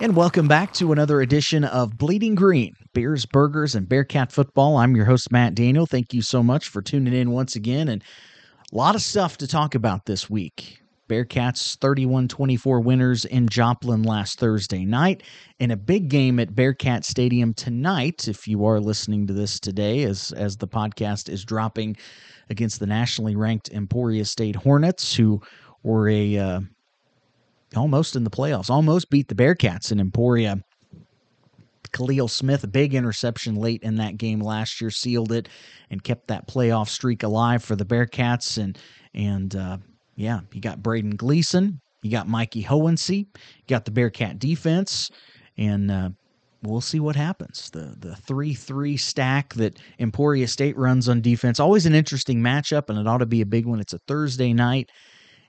And welcome back to another edition of Bleeding Green Beers, Burgers, and Bearcat Football. I'm your host, Matt Daniel. Thank you so much for tuning in once again. And a lot of stuff to talk about this week. Bearcats 31 24 winners in Joplin last Thursday night, and a big game at Bearcat Stadium tonight. If you are listening to this today, as, as the podcast is dropping against the nationally ranked Emporia State Hornets, who were a uh, almost in the playoffs, almost beat the Bearcats in Emporia. Khalil Smith, a big interception late in that game last year, sealed it and kept that playoff streak alive for the Bearcats. And and uh, yeah, you got Braden Gleason, you got Mikey Hohensee, you got the Bearcat defense, and uh, we'll see what happens. The the three three stack that Emporia State runs on defense, always an interesting matchup, and it ought to be a big one. It's a Thursday night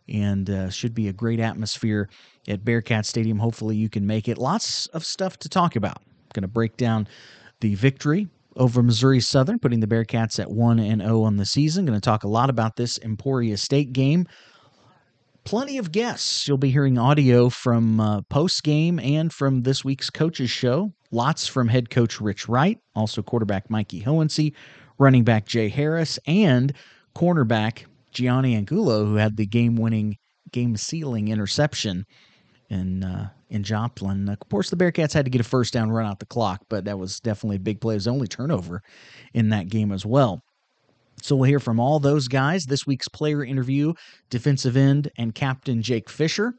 and uh, should be a great atmosphere at Bearcat Stadium. Hopefully, you can make it. Lots of stuff to talk about. Going to break down the victory over Missouri Southern, putting the Bearcats at 1 and 0 on the season. Going to talk a lot about this Emporia State game. Plenty of guests. You'll be hearing audio from uh, post game and from this week's coaches show. Lots from head coach Rich Wright, also quarterback Mikey Hohensee, running back Jay Harris, and cornerback Jianni Angulo, who had the game-winning, game-sealing interception in uh, in Joplin. Of course, the Bearcats had to get a first down, run out the clock, but that was definitely a big play. It was the only turnover in that game as well. So we'll hear from all those guys. This week's player interview, defensive end and captain Jake Fisher.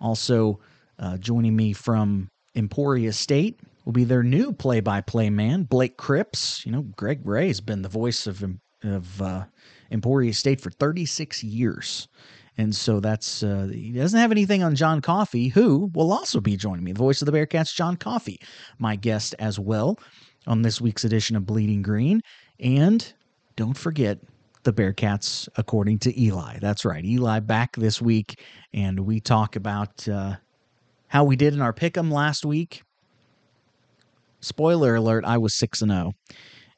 Also uh, joining me from Emporia State will be their new play-by-play man, Blake Cripps. You know, Greg Ray has been the voice of of uh, Emporia State for 36 years. And so that's uh, he doesn't have anything on John Coffey, who will also be joining me. The voice of the Bearcats, John Coffey, my guest as well on this week's edition of Bleeding Green. And don't forget the Bearcats, according to Eli. That's right, Eli back this week, and we talk about uh, how we did in our pick'em last week. Spoiler alert: I was six and zero, oh,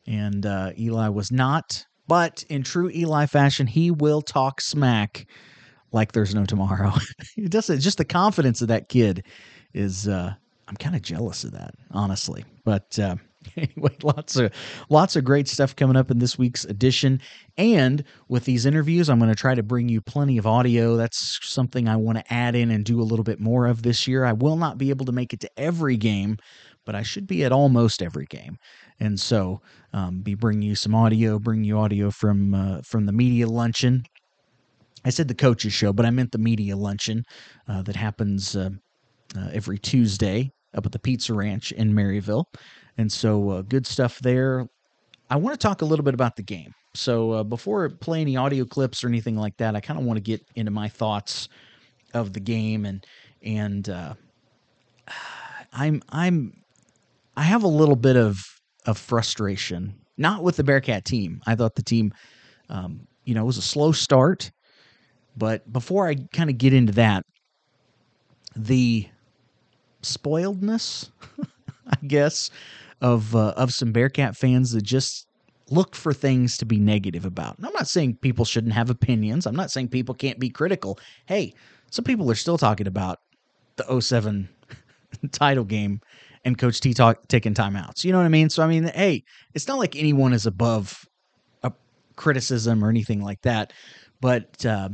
and uh, Eli was not. But in true Eli fashion, he will talk smack like there's no tomorrow. it doesn't just the confidence of that kid is uh I'm kind of jealous of that, honestly. But uh anyway, lots of lots of great stuff coming up in this week's edition. And with these interviews, I'm going to try to bring you plenty of audio. That's something I want to add in and do a little bit more of this year. I will not be able to make it to every game, but I should be at almost every game. And so, um, be bringing you some audio, bring you audio from uh, from the media luncheon. I said the coaches show, but I meant the media luncheon uh, that happens uh, uh every Tuesday up at the Pizza Ranch in Maryville. And so, uh, good stuff there. I want to talk a little bit about the game. So, uh, before I play any audio clips or anything like that, I kind of want to get into my thoughts of the game and and I'm I'm I have a little bit of of frustration, not with the Bearcat team. I thought the team, um, you know, was a slow start. But before I kind of get into that, the spoiledness, I guess, of uh, of some Bearcat fans that just look for things to be negative about. And I'm not saying people shouldn't have opinions. I'm not saying people can't be critical. Hey, some people are still talking about the 07 title game and Coach T talk, taking timeouts. You know what I mean? So I mean, hey, it's not like anyone is above a criticism or anything like that, but uh,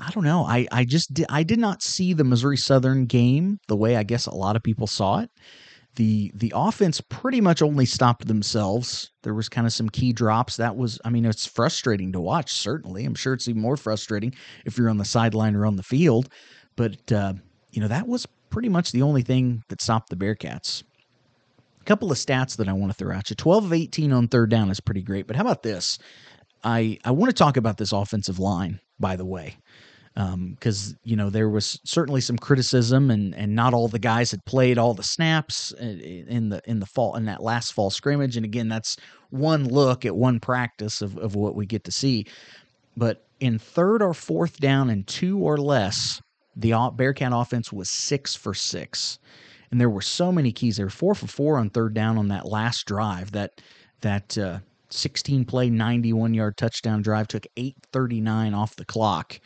I don't know. I I just I did not see the Missouri Southern game the way I guess a lot of people saw it. The the offense pretty much only stopped themselves. There was kind of some key drops. That was I mean, it's frustrating to watch. Certainly, I'm sure it's even more frustrating if you're on the sideline or on the field. But uh, you know that was pretty much the only thing that stopped the Bearcats. A couple of stats that I want to throw at you 12 of 18 on third down is pretty great, but how about this? I, I want to talk about this offensive line, by the way, because um, you know there was certainly some criticism, and and not all the guys had played all the snaps uh, in the in the fall in that last fall scrimmage. And again, that's one look at one practice of of what we get to see. But in third or fourth down and two or less, the Bearcat offense was six for six. And there were so many keys. They were four for four on third down on that last drive. That that uh, 16 play, 91 yard touchdown drive took 8:39 off the clock.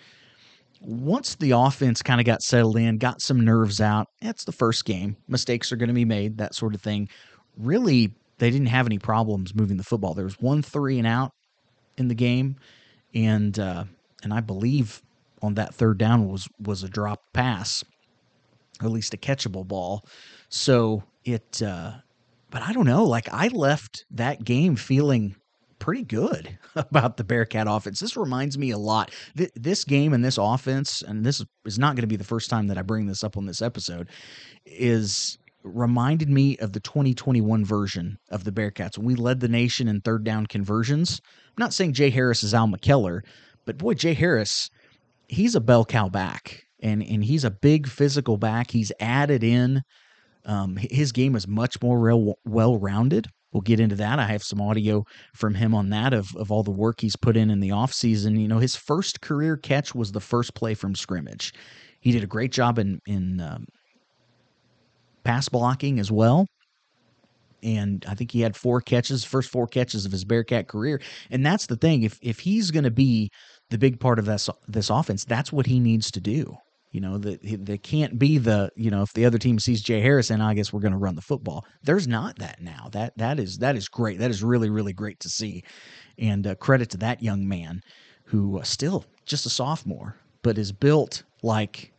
once the offense kind of got settled in, got some nerves out, that's the first game. Mistakes are going to be made, that sort of thing. Really, they didn't have any problems moving the football. There was one three and out in the game, and uh, and I believe on that third down was was a drop pass, at least a catchable ball. So it, uh, but I don't know. Like I left that game feeling pretty good about the Bearcat offense. This reminds me a lot. Th- this game and this offense, and this is not going to be the first time that I bring this up on this episode, is reminded me of the 2021 version of the Bearcats when we led the nation in third down conversions. I'm not saying Jay Harris is Al McKeller, but boy, Jay Harris, he's a bell cow back, and and he's a big physical back. He's added in. Um, his game is much more real, well rounded. We'll get into that. I have some audio from him on that of, of all the work he's put in in the offseason. You know, his first career catch was the first play from scrimmage. He did a great job in in um, pass blocking as well. And I think he had four catches, first four catches of his Bearcat career. And that's the thing. If if he's going to be the big part of this this offense, that's what he needs to do. You know, that they can't be the you know if the other team sees Jay Harrison, I guess we're going to run the football. There's not that now. That that is that is great. That is really really great to see, and uh, credit to that young man who uh, still just a sophomore, but is built like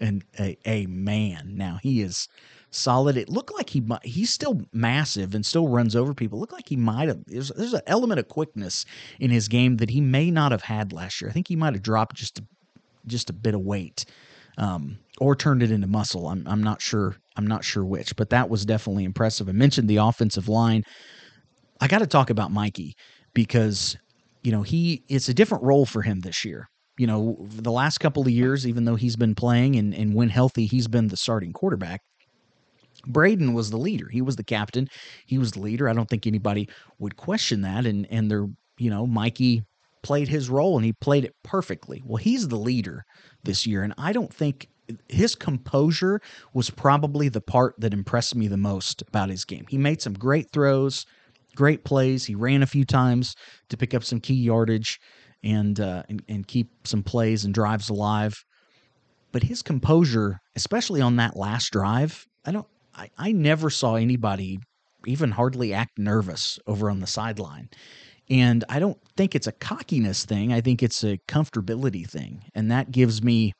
an a, a man. Now he is solid. It looked like he he's still massive and still runs over people. Looked like he might have. There's, there's an element of quickness in his game that he may not have had last year. I think he might have dropped just a, just a bit of weight, um, or turned it into muscle. I'm I'm not sure. I'm not sure which, but that was definitely impressive. I mentioned the offensive line. I got to talk about Mikey because you know he it's a different role for him this year you know, the last couple of years, even though he's been playing and, and when healthy, he's been the starting quarterback. Braden was the leader. He was the captain. He was the leader. I don't think anybody would question that. And and they're, you know, Mikey played his role and he played it perfectly. Well, he's the leader this year. And I don't think his composure was probably the part that impressed me the most about his game. He made some great throws, great plays. He ran a few times to pick up some key yardage and, uh, and and keep some plays and drives alive. But his composure, especially on that last drive, I don't. I, I never saw anybody even hardly act nervous over on the sideline. And I don't think it's a cockiness thing. I think it's a comfortability thing. And that gives me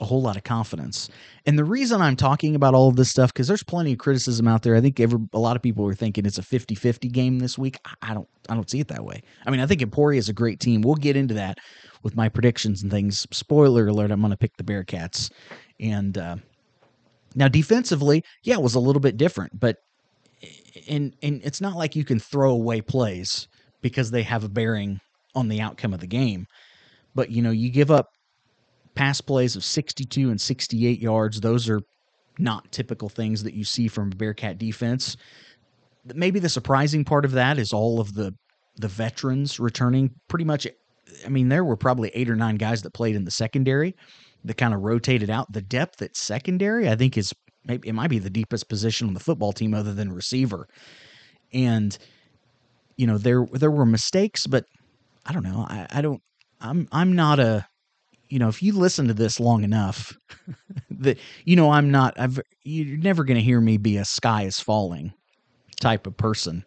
a whole lot of confidence. And the reason I'm talking about all of this stuff, because there's plenty of criticism out there. I think every, a lot of people are thinking it's a 50 50 game this week. I don't, I don't see it that way. I mean, I think Emporia is a great team. We'll get into that with my predictions and things. Spoiler alert, I'm going to pick the Bearcats. And uh, now defensively, yeah, it was a little bit different, but and and it's not like you can throw away plays because they have a bearing on the outcome of the game. But you know, you give up pass plays of 62 and 68 yards. Those are not typical things that you see from Bearcat defense. Maybe the surprising part of that is all of the the veterans returning. Pretty much, I mean, there were probably eight or nine guys that played in the secondary that kind of rotated out. The depth at secondary, I think, is maybe it might be the deepest position on the football team other than receiver. And you know, there there were mistakes, but I don't know. I, I don't. I'm I'm not a you know, if you listen to this long enough, that you know, I'm not. I've you're never going to hear me be a sky is falling type of person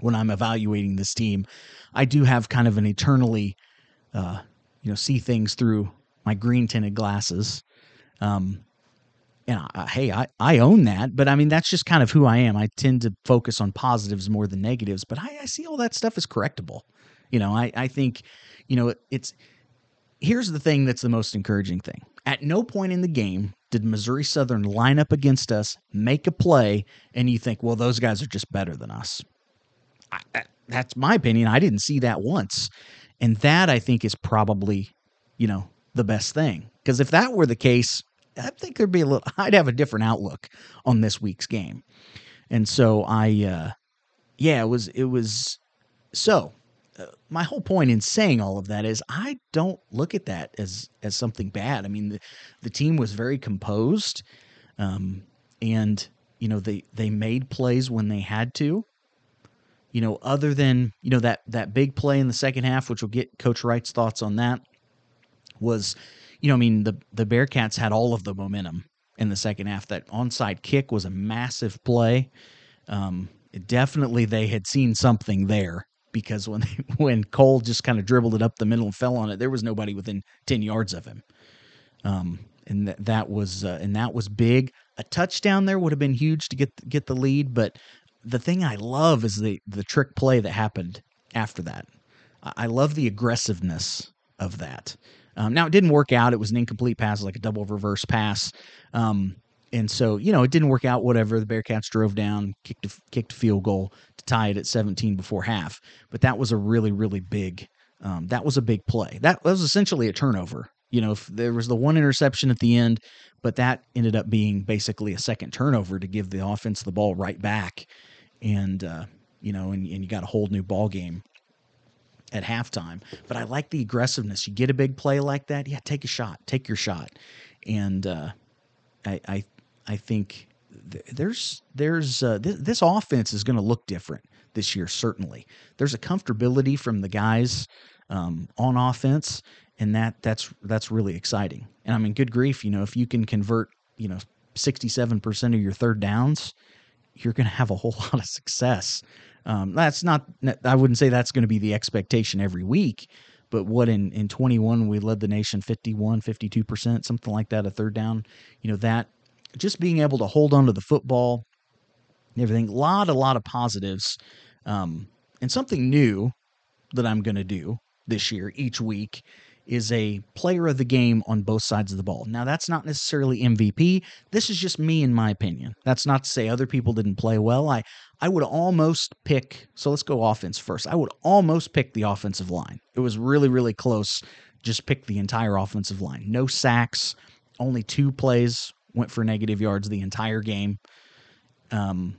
when I'm evaluating this team. I do have kind of an eternally, uh, you know, see things through my green tinted glasses. Um, and I, hey, I, I own that, but I mean, that's just kind of who I am. I tend to focus on positives more than negatives, but I, I see all that stuff as correctable. You know, I, I think, you know, it's, here's the thing that's the most encouraging thing. At no point in the game did Missouri Southern line up against us, make a play, and you think, well, those guys are just better than us. I, that's my opinion. I didn't see that once. And that I think is probably, you know, the best thing. Because if that were the case, I think there'd be a little, I'd have a different outlook on this week's game. And so I, uh, yeah, it was, it was, so my whole point in saying all of that is I don't look at that as, as something bad. I mean, the, the team was very composed. Um, and, you know, they, they made plays when they had to you know, other than you know that that big play in the second half, which will get Coach Wright's thoughts on that, was you know, I mean, the the Bearcats had all of the momentum in the second half. That onside kick was a massive play. Um, definitely, they had seen something there because when they, when Cole just kind of dribbled it up the middle and fell on it, there was nobody within ten yards of him. Um, and that that was uh, and that was big. A touchdown there would have been huge to get get the lead, but the thing I love is the the trick play that happened after that. I love the aggressiveness of that. Um, now it didn't work out. It was an incomplete pass, like a double reverse pass. Um, and so, you know, it didn't work out. Whatever. The Bearcats drove down, kicked a, kicked a field goal to tie it at 17 before half. But that was a really, really big. Um, that was a big play. That was essentially a turnover. You know, there was the one interception at the end, but that ended up being basically a second turnover to give the offense the ball right back, and uh, you know, and, and you got a whole new ball game at halftime. But I like the aggressiveness. You get a big play like that, yeah, take a shot, take your shot, and uh, I, I I think th- there's there's uh, th- this offense is going to look different this year. Certainly, there's a comfortability from the guys um, on offense, and that that's that's really exciting. And I mean, good grief, you know, if you can convert, you know, 67% of your third downs, you're going to have a whole lot of success. Um, that's not, I wouldn't say that's going to be the expectation every week, but what in, in 21, we led the nation 51, 52%, something like that, a third down. You know, that just being able to hold on to the football, everything, a lot, a lot of positives. Um, and something new that I'm going to do this year each week is a player of the game on both sides of the ball. Now, that's not necessarily MVP. This is just me, in my opinion. That's not to say other people didn't play well. I, I would almost pick, so let's go offense first. I would almost pick the offensive line. It was really, really close. Just pick the entire offensive line. No sacks, only two plays went for negative yards the entire game. Um,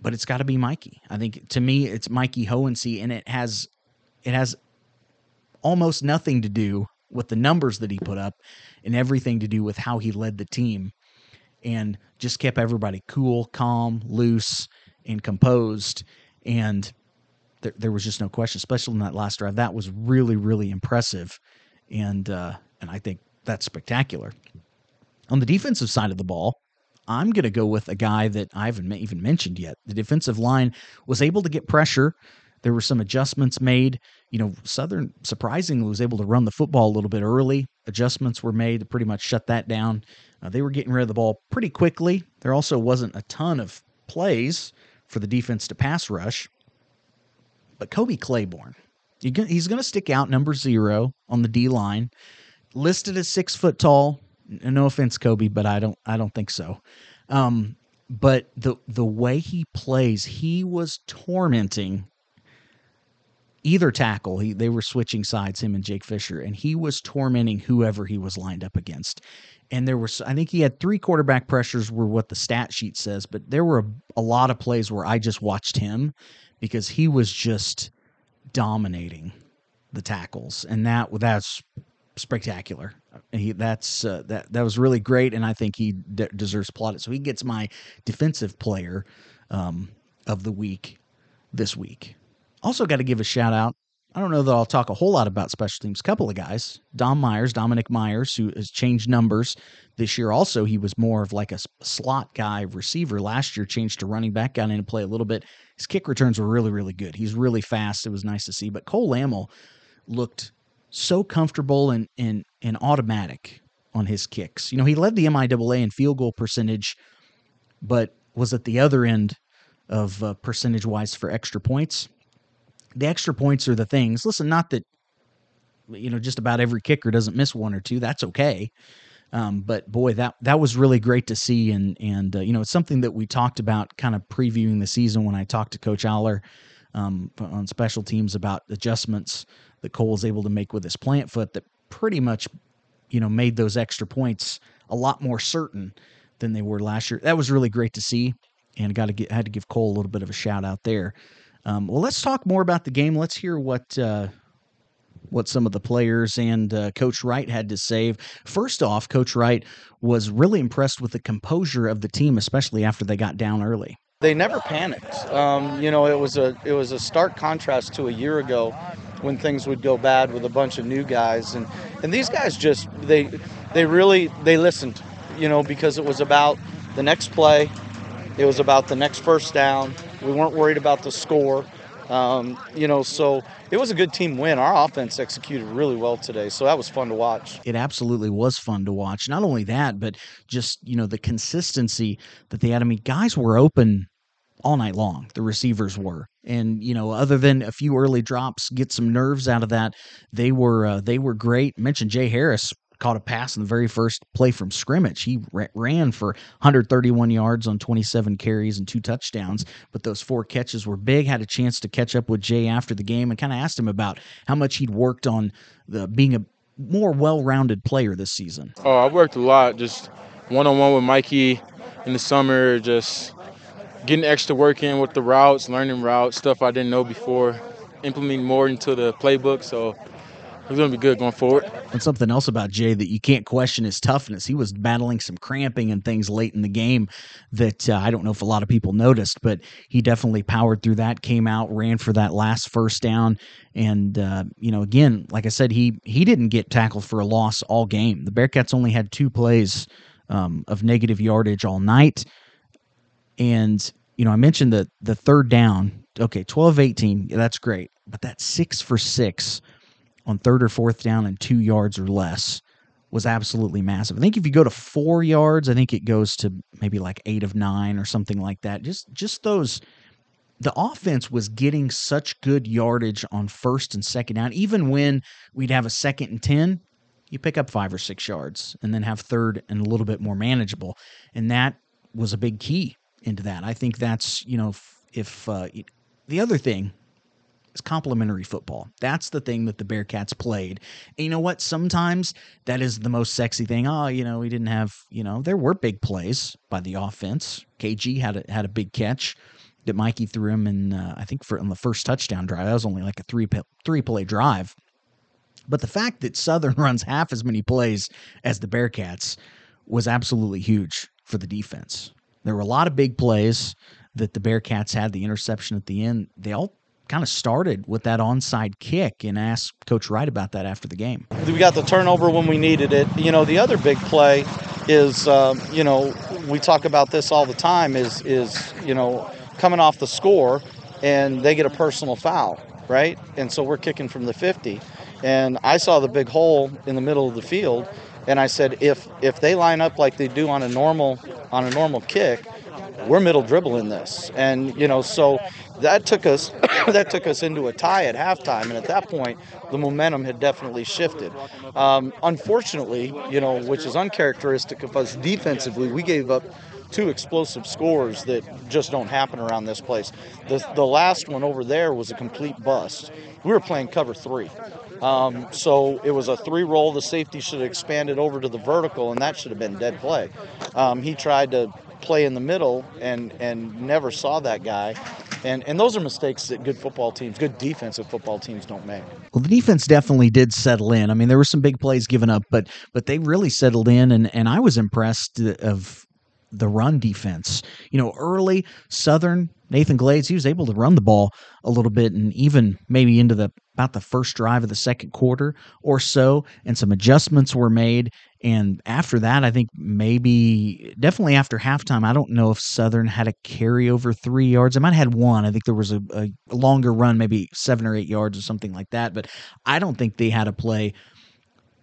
but it's got to be Mikey. I think to me, it's Mikey Hohensee, and it has it has almost nothing to do with the numbers that he put up and everything to do with how he led the team and just kept everybody cool, calm, loose, and composed. And there, there was just no question, especially in that last drive. That was really, really impressive. And, uh, and I think that's spectacular. On the defensive side of the ball, I'm going to go with a guy that I haven't even mentioned yet. The defensive line was able to get pressure there were some adjustments made. You know, Southern surprisingly was able to run the football a little bit early. Adjustments were made to pretty much shut that down. Uh, they were getting rid of the ball pretty quickly. There also wasn't a ton of plays for the defense to pass rush. But Kobe Claiborne, he's going to stick out number zero on the D line, listed as six foot tall. No offense, Kobe, but I don't I don't think so. Um, but the the way he plays, he was tormenting either tackle. He, they were switching sides, him and Jake Fisher, and he was tormenting whoever he was lined up against. And there was, I think he had three quarterback pressures, were what the stat sheet says, but there were a, a lot of plays where I just watched him because he was just dominating the tackles, and that that's spectacular. He, that's uh, that that was really great, and I think he de- deserves plaudits. So he gets my defensive player um, of the week this week. Also, got to give a shout out. I don't know that I'll talk a whole lot about special teams. Couple of guys, Dom Myers, Dominic Myers, who has changed numbers this year. Also, he was more of like a slot guy receiver last year, changed to running back, got into play a little bit. His kick returns were really, really good. He's really fast. It was nice to see. But Cole Lamel looked so comfortable and and and automatic on his kicks. You know, he led the MIAA in field goal percentage, but was at the other end of uh, percentage wise for extra points the extra points are the things. Listen, not that you know just about every kicker doesn't miss one or two. That's okay. Um, but boy, that that was really great to see, and and uh, you know it's something that we talked about, kind of previewing the season when I talked to Coach Aller um, on special teams about adjustments that Cole was able to make with his plant foot that pretty much you know made those extra points a lot more certain than they were last year. That was really great to see, and got to get had to give Cole a little bit of a shout out there. Um, well, let's talk more about the game. Let's hear what uh, what some of the players and uh, Coach Wright had to say. First off, Coach Wright was really impressed with the composure of the team, especially after they got down early. They never panicked. Um, you know, it was a it was a stark contrast to a year ago when things would go bad with a bunch of new guys and and these guys just they they really they listened, you know, because it was about the next play, it was about the next first down. We weren't worried about the score. Um, you know, so it was a good team win. Our offense executed really well today, so that was fun to watch. It absolutely was fun to watch. Not only that, but just you know the consistency that they had. I mean, guys were open all night long. The receivers were, and you know, other than a few early drops, get some nerves out of that. They were uh, they were great. mentioned Jay Harris caught a pass in the very first play from scrimmage. He ran for 131 yards on 27 carries and two touchdowns, but those four catches were big. Had a chance to catch up with Jay after the game and kind of asked him about how much he'd worked on the being a more well-rounded player this season. Oh, I worked a lot, just one-on-one with Mikey in the summer, just getting extra work in with the routes, learning routes, stuff I didn't know before, implementing more into the playbook. So it's going to be good going forward. And something else about Jay that you can't question his toughness. He was battling some cramping and things late in the game that uh, I don't know if a lot of people noticed, but he definitely powered through that, came out, ran for that last first down. And, uh, you know, again, like I said, he, he didn't get tackled for a loss all game. The Bearcats only had two plays um, of negative yardage all night. And, you know, I mentioned the, the third down. Okay, 12 18, that's great. But that six for six on third or fourth down and two yards or less was absolutely massive. I think if you go to four yards, I think it goes to maybe like eight of nine or something like that. Just just those the offense was getting such good yardage on first and second down. Even when we'd have a second and ten, you pick up five or six yards and then have third and a little bit more manageable. And that was a big key into that. I think that's, you know, if, if uh, the other thing is complementary football. That's the thing that the Bearcats played. And you know what? Sometimes that is the most sexy thing. Oh, you know, we didn't have, you know, there were big plays by the offense. KG had a, had a big catch that Mikey threw him in, uh, I think, for on the first touchdown drive. That was only like a three three play drive. But the fact that Southern runs half as many plays as the Bearcats was absolutely huge for the defense. There were a lot of big plays that the Bearcats had. The interception at the end, they all kind of started with that onside kick and asked Coach Wright about that after the game. We got the turnover when we needed it. You know, the other big play is, um, you know, we talk about this all the time is, is, you know, coming off the score and they get a personal foul, right? And so we're kicking from the 50. And I saw the big hole in the middle of the field and I said if if they line up like they do on a normal on a normal kick, we're middle dribbling this. And you know, so that took us that took us into a tie at halftime, and at that point, the momentum had definitely shifted. Um, unfortunately, you know, which is uncharacteristic of us defensively, we gave up two explosive scores that just don't happen around this place. The, the last one over there was a complete bust. We were playing cover three. Um, so it was a three roll. The safety should have expanded over to the vertical, and that should have been dead play. Um, he tried to play in the middle and and never saw that guy. And and those are mistakes that good football teams, good defensive football teams don't make. Well, the defense definitely did settle in. I mean, there were some big plays given up, but but they really settled in and and I was impressed of the run defense. You know, early Southern Nathan Glades, he was able to run the ball a little bit and even maybe into the about the first drive of the second quarter or so, and some adjustments were made. And after that, I think maybe definitely after halftime, I don't know if Southern had a carry over three yards. I might have had one. I think there was a, a longer run, maybe seven or eight yards or something like that. But I don't think they had a play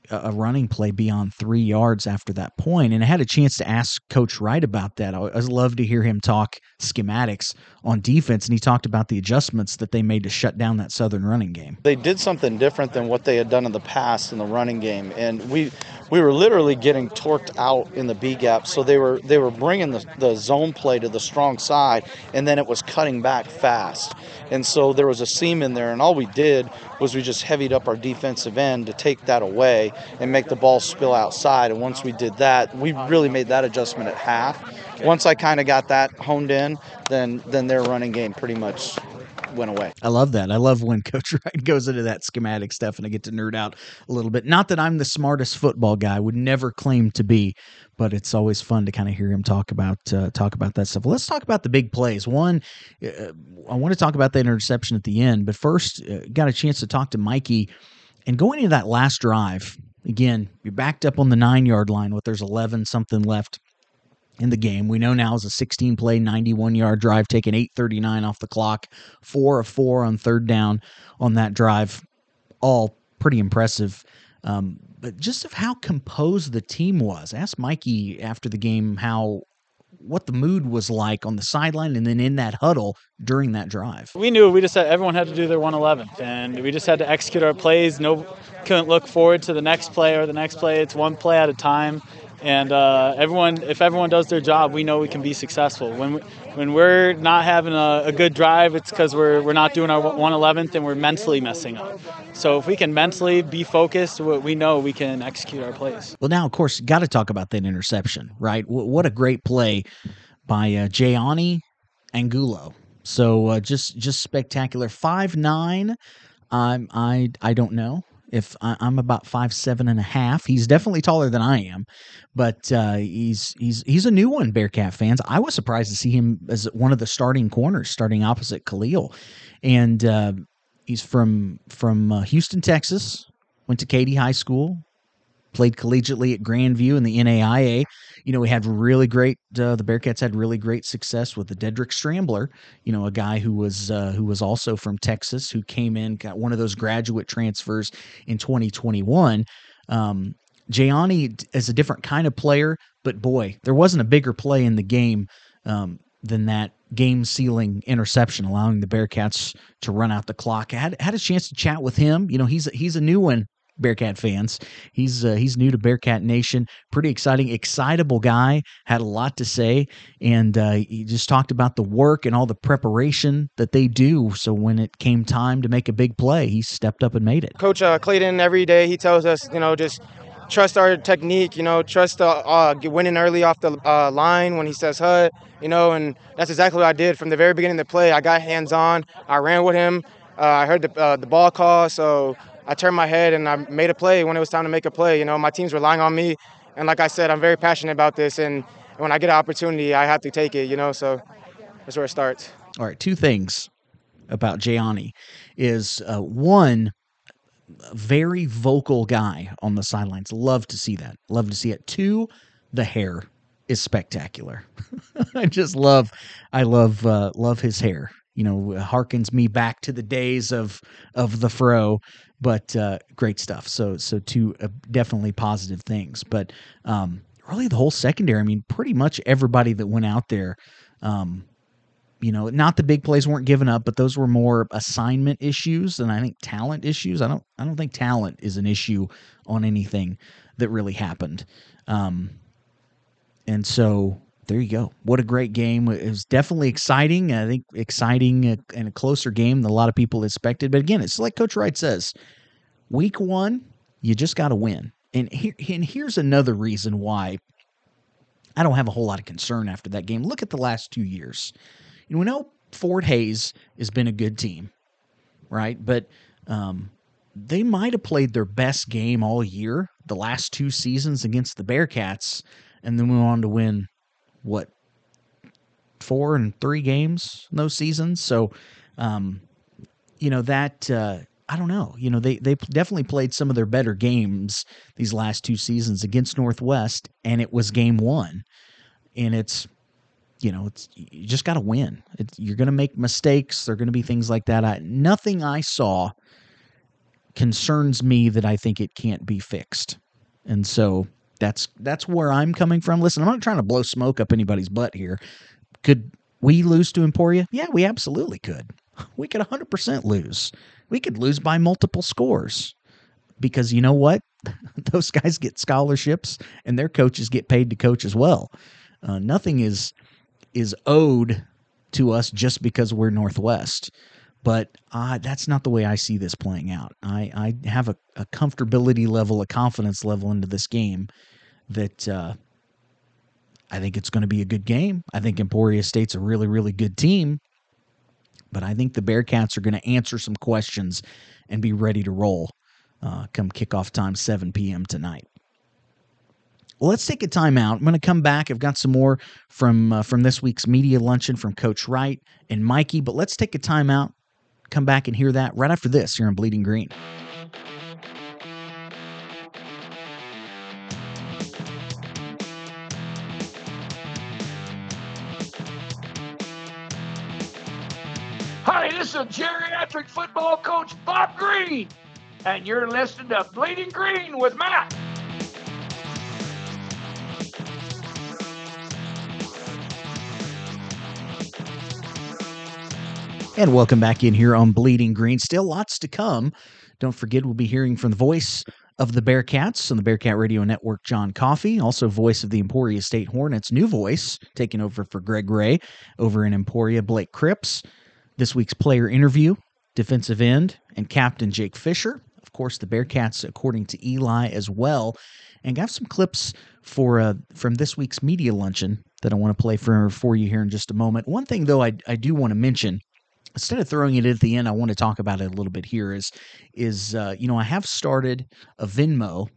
a running play beyond three yards after that point. And I had a chance to ask Coach Wright about that. I would love to hear him talk schematics on defense. And he talked about the adjustments that they made to shut down that Southern running game. They did something different than what they had done in the past in the running game. And we we were literally getting torqued out in the B gap. So they were they were bringing the, the zone play to the strong side, and then it was cutting back fast. And so there was a seam in there, and all we did was we just heavied up our defensive end to take that away and make the ball spill outside. And once we did that, we really made that adjustment at half. Once I kind of got that honed in, then then their running game pretty much went away. I love that. I love when Coach Wright goes into that schematic stuff and I get to nerd out a little bit. Not that I'm the smartest football guy, would never claim to be, but it's always fun to kind of hear him talk about uh, talk about that stuff. Well, let's talk about the big plays. One, uh, I want to talk about the interception at the end, but first, uh, got a chance to talk to Mikey, and going into that last drive Again, you're backed up on the nine yard line with there's 11 something left in the game. We know now is a 16 play, 91 yard drive, taking 839 off the clock, four of four on third down on that drive. All pretty impressive. Um, but just of how composed the team was. Ask Mikey after the game how what the mood was like on the sideline and then in that huddle during that drive. We knew we just had everyone had to do their 111th and we just had to execute our plays. No couldn't look forward to the next play or the next play. It's one play at a time. And uh, everyone, if everyone does their job, we know we can be successful. When we, when we're not having a, a good drive, it's because we're we're not doing our 111th and we're mentally messing up. So if we can mentally be focused, we know we can execute our plays. Well, now of course, got to talk about that interception, right? what a great play by uh, Jianni Angulo. So uh, just just spectacular. Five nine. I'm I I don't know if I, am about five seven and a half. He's definitely taller than I am, but uh, he's he's he's a new one. Bearcat fans, I was surprised to see him as one of the starting corners, starting opposite Khalil, and uh, he's from from uh, Houston, Texas. Went to Katy High School, played collegiately at Grandview in the NAIA. You know, we had really great. Uh, the Bearcats had really great success with the Dedrick Strambler. You know, a guy who was uh, who was also from Texas, who came in, got one of those graduate transfers in 2021. Um, Jianni is a different kind of player, but boy, there wasn't a bigger play in the game um, than that game sealing interception, allowing the Bearcats to run out the clock. I had had a chance to chat with him. You know, he's he's a new one Bearcat fans. He's uh, he's new to Bearcat Nation. Pretty exciting, excitable guy. Had a lot to say, and uh, he just talked about the work and all the preparation that they do. So when it came time to make a big play, he stepped up and made it. Coach uh, Clayton every day he tells us, you know, just trust our technique. You know, trust uh, uh winning early off the uh, line when he says hut. You know, and that's exactly what I did from the very beginning of the play. I got hands on. I ran with him. Uh, I heard the the ball call, so I turned my head and I made a play when it was time to make a play. You know, my team's relying on me, and like I said, I'm very passionate about this. And when I get an opportunity, I have to take it. You know, so that's where it starts. All right, two things about Jianni is uh, one very vocal guy on the sidelines. Love to see that. Love to see it. Two, the hair is spectacular. I just love, I love, uh, love his hair. You know, harkens me back to the days of of the fro but uh, great stuff. So so two uh, definitely positive things, but um, really the whole secondary. I mean, pretty much everybody that went out there. Um, you know, not the big plays weren't given up, but those were more assignment issues and I think talent issues. I don't I don't think talent is an issue on anything that really happened. Um, and so there you go. What a great game. It was definitely exciting. I think exciting and a closer game than a lot of people expected. But again, it's like Coach Wright says week one, you just got to win. And, here, and here's another reason why I don't have a whole lot of concern after that game. Look at the last two years. You know, we know Fort Hays has been a good team, right? But um, they might have played their best game all year, the last two seasons against the Bearcats, and then went on to win what four and three games in those seasons. So, um, you know that uh, I don't know. You know they they definitely played some of their better games these last two seasons against Northwest, and it was game one, and it's you know it's you just got to win. You're going to make mistakes. There're going to be things like that. I, nothing I saw concerns me that I think it can't be fixed, and so that's that's where I'm coming from. Listen, I'm not trying to blow smoke up anybody's butt here. Could we lose to Emporia? Yeah, we absolutely could. We could 100% lose. We could lose by multiple scores. Because you know what? Those guys get scholarships and their coaches get paid to coach as well. Uh, nothing is is owed to us just because we're Northwest but uh, that's not the way I see this playing out. I, I have a, a comfortability level, a confidence level into this game that uh, I think it's going to be a good game. I think Emporia State's a really, really good team, but I think the Bearcats are going to answer some questions and be ready to roll uh, come kickoff time, 7 p.m. tonight. Well, let's take a timeout. I'm going to come back. I've got some more from uh, from this week's media luncheon from Coach Wright and Mikey, but let's take a timeout Come back and hear that right after this here on Bleeding Green. Hi, this is geriatric football coach Bob Green, and you're listening to Bleeding Green with Matt. And welcome back in here on Bleeding Green. Still lots to come. Don't forget, we'll be hearing from the voice of the Bearcats on the Bearcat Radio Network, John Coffey, also voice of the Emporia State Hornets, new voice, taking over for Greg Ray over in Emporia, Blake Cripps. This week's player interview, defensive end, and captain Jake Fisher. Of course, the Bearcats, according to Eli, as well. And got some clips for uh, from this week's media luncheon that I want to play for for you here in just a moment. One thing, though, I, I do want to mention instead of throwing it at the end, I want to talk about it a little bit here. Is is uh, you know I have started a Venmo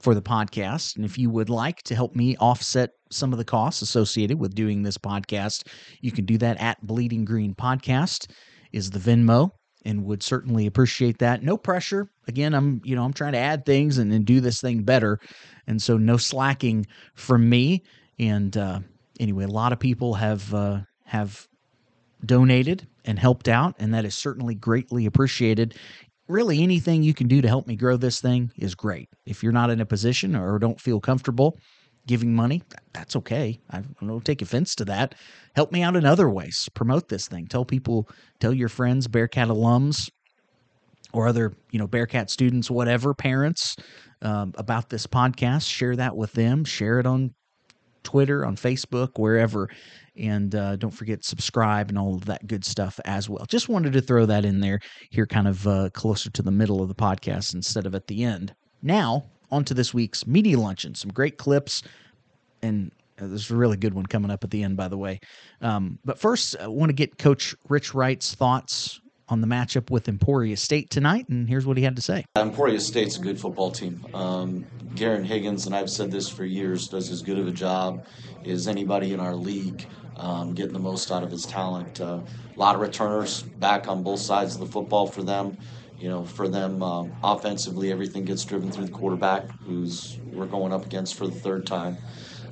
for the podcast, and if you would like to help me offset some of the costs associated with doing this podcast, you can do that at Bleeding Green Podcast is the Venmo, and would certainly appreciate that. No pressure. Again, I'm you know I'm trying to add things and, and do this thing better, and so no slacking from me. And uh, anyway, a lot of people have uh, have donated and helped out, and that is certainly greatly appreciated. Really, anything you can do to help me grow this thing is great. If you're not in a position or don't feel comfortable giving money, that's okay. I don't take offense to that. Help me out in other ways. Promote this thing. Tell people, tell your friends, Bearcat alums, or other, you know, Bearcat students, whatever, parents, um, about this podcast. Share that with them. Share it on Twitter, on Facebook, wherever. And uh, don't forget subscribe and all of that good stuff as well. Just wanted to throw that in there here, kind of uh, closer to the middle of the podcast instead of at the end. Now, on to this week's media luncheon. Some great clips, and uh, there's a really good one coming up at the end, by the way. Um, but first, I want to get Coach Rich Wright's thoughts on the matchup with Emporia State tonight, and here's what he had to say. Emporia State's a good football team. Um, Garin Higgins, and I've said this for years, does as good of a job as anybody in our league, um, getting the most out of his talent. Uh, a lot of returners back on both sides of the football for them. You know, for them um, offensively, everything gets driven through the quarterback, who's we're going up against for the third time.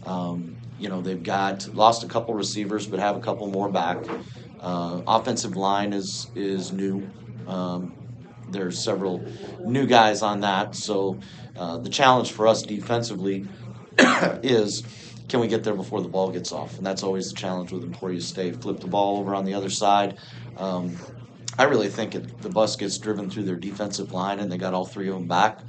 Um, you know, they've got lost a couple receivers, but have a couple more back. Uh, offensive line is is new. Um, there's several new guys on that. So uh, the challenge for us defensively is can we get there before the ball gets off? And that's always the challenge with Emporia State. Flip the ball over on the other side. Um, I really think it, the bus gets driven through their defensive line, and they got all three of them back.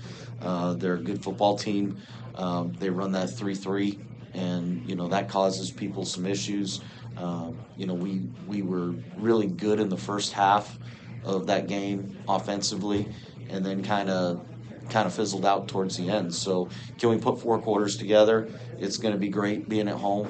Uh, they're a good football team. Um, they run that three-three, and you know that causes people some issues. Um, you know, we we were really good in the first half of that game offensively, and then kind of kind of fizzled out towards the end. So, can we put four quarters together? It's going to be great being at home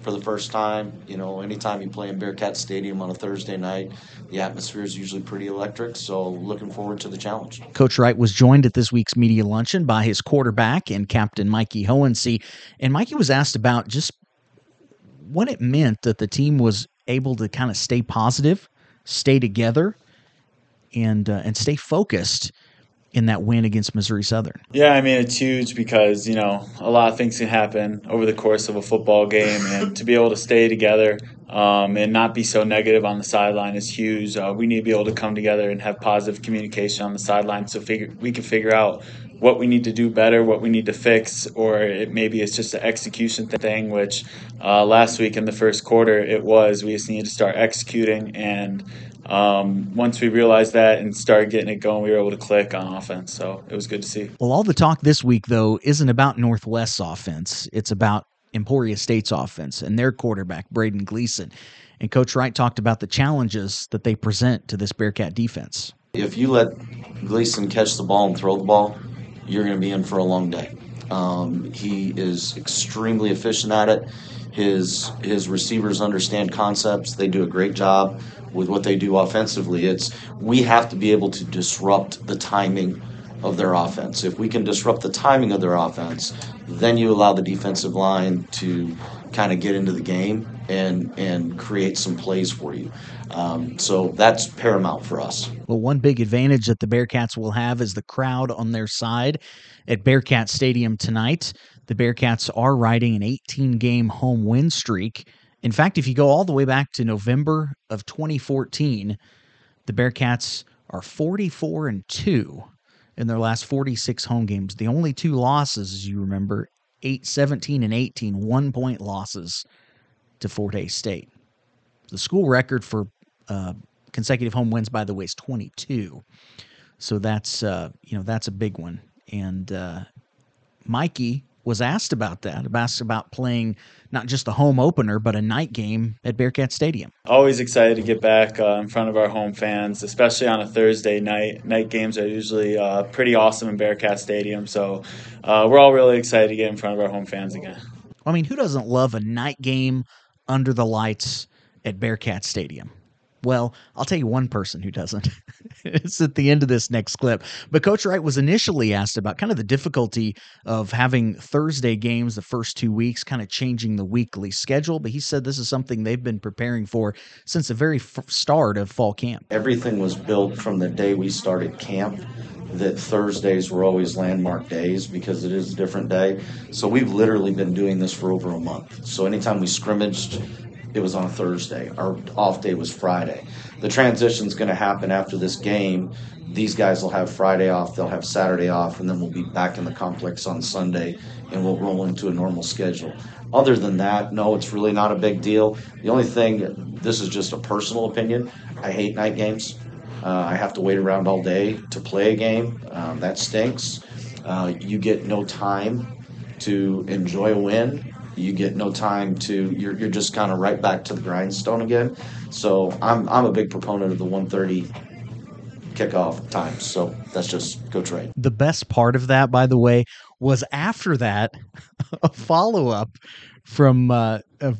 for the first time. You know, anytime you play in Bearcat Stadium on a Thursday night, the atmosphere is usually pretty electric. So, looking forward to the challenge. Coach Wright was joined at this week's media luncheon by his quarterback and captain Mikey Hohensee, and Mikey was asked about just what it meant that the team was able to kind of stay positive, stay together, and uh, and stay focused in that win against Missouri Southern. Yeah, I mean it's huge because you know a lot of things can happen over the course of a football game, and to be able to stay together um, and not be so negative on the sideline is huge. Uh, we need to be able to come together and have positive communication on the sideline, so figure, we can figure out what we need to do better, what we need to fix, or it, maybe it's just an execution thing. Which uh, last week in the first quarter it was we just need to start executing and um, once we realized that and started getting it going, we were able to click on offense. So it was good to see. Well, all the talk this week, though, isn't about Northwest's offense. It's about Emporia State's offense and their quarterback, Braden Gleason. And Coach Wright talked about the challenges that they present to this Bearcat defense. If you let Gleason catch the ball and throw the ball, you're going to be in for a long day. Um, he is extremely efficient at it. His his receivers understand concepts. They do a great job with what they do offensively. It's we have to be able to disrupt the timing of their offense. If we can disrupt the timing of their offense, then you allow the defensive line to kind of get into the game and and create some plays for you. Um, so that's paramount for us. Well, one big advantage that the Bearcats will have is the crowd on their side at Bearcat Stadium tonight. The Bearcats are riding an 18 game home win streak. In fact, if you go all the way back to November of 2014, The Bearcats are 44 and 2 in their last 46 home games. The only two losses, as you remember, 8 17 and 18, one point losses to Fort Hays State. The school record for uh, consecutive home wins, by the way, is 22. So that's uh, you know that's a big one. And uh, Mikey was asked about that, asked about playing not just the home opener, but a night game at Bearcat Stadium. Always excited to get back uh, in front of our home fans, especially on a Thursday night. Night games are usually uh, pretty awesome in Bearcat Stadium, so uh, we're all really excited to get in front of our home fans again. I mean, who doesn't love a night game under the lights at Bearcat Stadium? Well, I'll tell you one person who doesn't. it's at the end of this next clip. But Coach Wright was initially asked about kind of the difficulty of having Thursday games the first two weeks, kind of changing the weekly schedule. But he said this is something they've been preparing for since the very f- start of fall camp. Everything was built from the day we started camp that Thursdays were always landmark days because it is a different day. So we've literally been doing this for over a month. So anytime we scrimmaged, it was on a Thursday. Our off day was Friday. The transition is going to happen after this game. These guys will have Friday off, they'll have Saturday off, and then we'll be back in the complex on Sunday and we'll roll into a normal schedule. Other than that, no, it's really not a big deal. The only thing, this is just a personal opinion, I hate night games. Uh, I have to wait around all day to play a game. Um, that stinks. Uh, you get no time to enjoy a win you get no time to you're, you're just kind of right back to the grindstone again so i'm i'm a big proponent of the 130 kickoff times so that's just go trade the best part of that by the way was after that a follow-up from uh,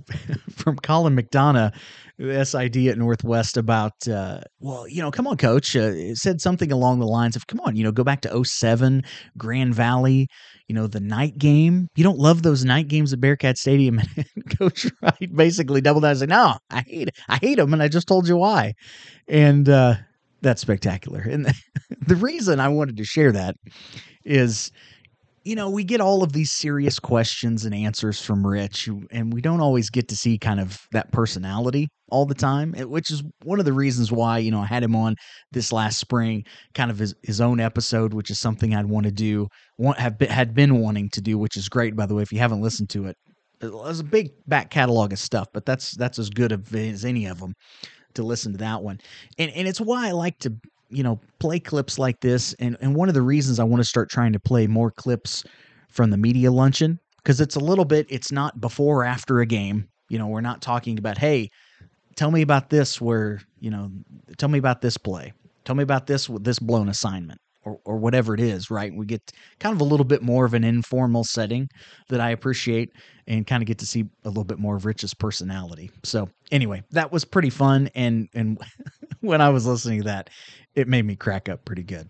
from Colin McDonough, SID at Northwest, about uh, well, you know, come on, coach. Uh, said something along the lines of, "Come on, you know, go back to 07, Grand Valley you know, the night game. You don't love those night games at Bearcat Stadium. And Coach Wright basically doubled down and said, No, I hate it. I hate them. And I just told you why. And uh, that's spectacular. And the, the reason I wanted to share that is you know, we get all of these serious questions and answers from Rich, and we don't always get to see kind of that personality all the time, eh, which is one of the reasons why, you know, I had him on this last spring, kind of his, his own episode, which is something I'd want to do, want, have been, had been wanting to do, which is great, by the way, if you haven't listened to it. There's a big back catalog of stuff, but that's that's as good as any of them to listen to that one. And and it's why I like to you know, play clips like this. And, and one of the reasons I want to start trying to play more clips from the media luncheon, because it's a little bit, it's not before or after a game. You know, we're not talking about, hey, tell me about this where, you know, tell me about this play. Tell me about this with this blown assignment or, or whatever it is, right? We get kind of a little bit more of an informal setting that I appreciate and kind of get to see a little bit more of Rich's personality. So anyway, that was pretty fun. And, and when I was listening to that, it made me crack up pretty good.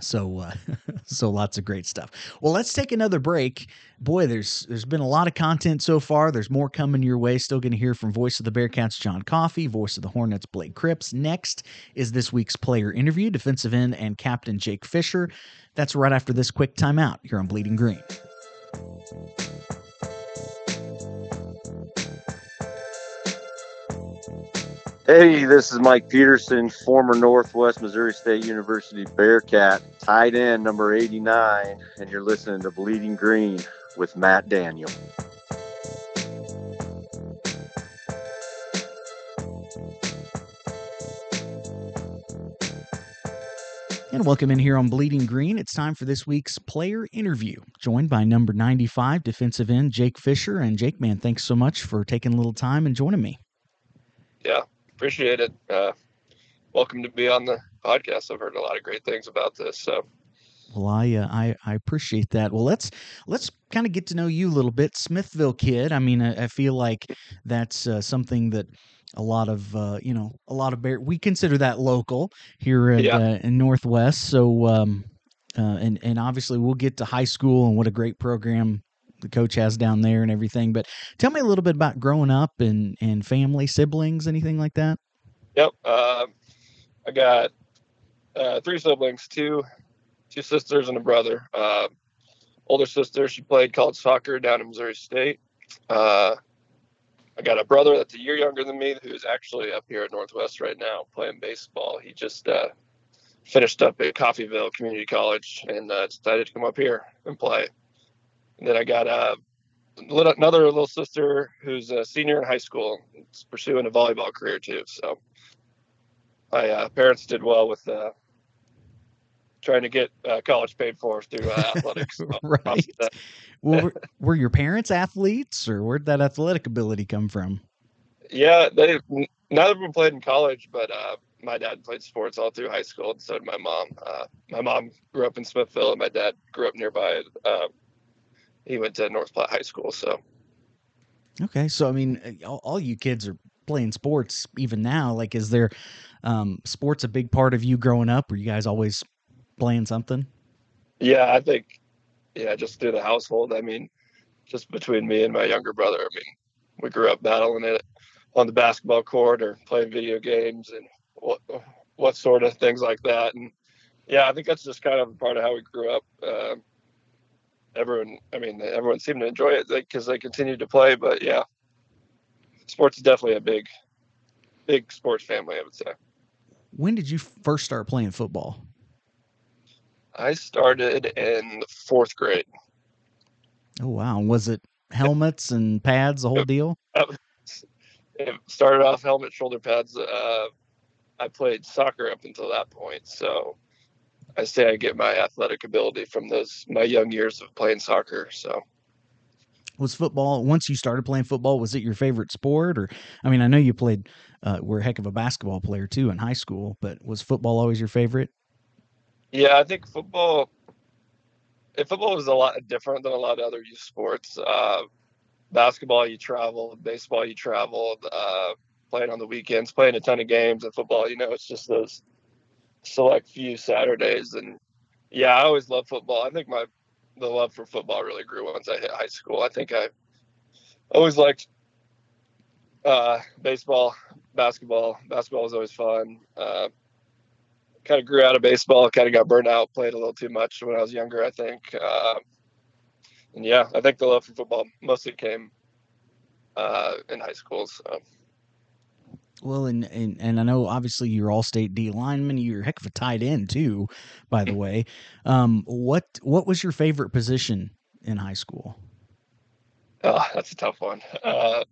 So uh, so lots of great stuff. Well, let's take another break. Boy, there's there's been a lot of content so far. There's more coming your way. Still going to hear from Voice of the Bearcats John Coffey, Voice of the Hornets Blake Cripps. Next is this week's player interview, defensive end and captain Jake Fisher. That's right after this quick timeout here on Bleeding Green. Hey, this is Mike Peterson, former Northwest Missouri State University Bearcat, tight end number 89, and you're listening to Bleeding Green with Matt Daniel. And welcome in here on Bleeding Green. It's time for this week's player interview, joined by number 95 defensive end Jake Fisher. And Jake, man, thanks so much for taking a little time and joining me. Yeah, appreciate it. Uh, welcome to be on the podcast. I've heard a lot of great things about this. So, well, I uh, I, I appreciate that. Well, let's let's kind of get to know you a little bit, Smithville kid. I mean, I, I feel like that's uh, something that a lot of uh, you know a lot of bear we consider that local here at, Yeah. uh, in Northwest. So, um, uh, and and obviously we'll get to high school and what a great program the coach has down there and everything. But tell me a little bit about growing up and and family, siblings, anything like that. yep. Uh, I got uh, three siblings, two two sisters and a brother. Uh, older sister, she played college soccer down in Missouri State. Uh, I got a brother that's a year younger than me who's actually up here at Northwest right now playing baseball. He just uh, finished up at Coffeyville Community College and uh, decided to come up here and play. And then I got uh, little, another little sister who's a senior in high school, is pursuing a volleyball career too. So my uh, parents did well with uh, trying to get uh, college paid for through uh, athletics. Right. Well, were, were your parents athletes, or where'd that athletic ability come from? Yeah, they neither of them played in college, but uh, my dad played sports all through high school, and so did my mom. Uh, my mom grew up in Smithville, and my dad grew up nearby. Uh, he went to North Platte High School, so Okay, so I mean, uh, all, all you kids are playing sports even now. Like, is there um, sports a big part of you growing up? Were you guys always playing something? yeah, I think yeah, just through the household. I mean, just between me and my younger brother. I mean, we grew up battling it on the basketball court or playing video games and what what sort of things like that. And yeah, I think that's just kind of a part of how we grew up. Uh, everyone, I mean, everyone seemed to enjoy it because they continued to play. But yeah, sports is definitely a big, big sports family. I would say. When did you first start playing football? I started in fourth grade. Oh wow, was it helmets and pads, the whole deal? It started off helmet, shoulder pads. Uh, I played soccer up until that point, so I say I get my athletic ability from those my young years of playing soccer. So Was football once you started playing football? Was it your favorite sport, or I mean, I know you played, uh, were a heck of a basketball player too in high school, but was football always your favorite? yeah, I think football. If football was a lot different than a lot of other youth sports. Uh, basketball, you travel Baseball, you travel Uh, playing on the weekends, playing a ton of games. And football, you know, it's just those select few Saturdays. And yeah, I always loved football. I think my the love for football really grew once I hit high school. I think I always liked uh, baseball, basketball. Basketball was always fun. Uh, kind of grew out of baseball. Kind of got burned out. Played a little too much when I was younger. I think. Uh, and yeah, I think the love for football mostly came uh, in high school. So. Well, and, and and I know obviously you're all state D lineman. You're a heck of a tight end too, by the way. Um, what what was your favorite position in high school? Oh, that's a tough one. Uh,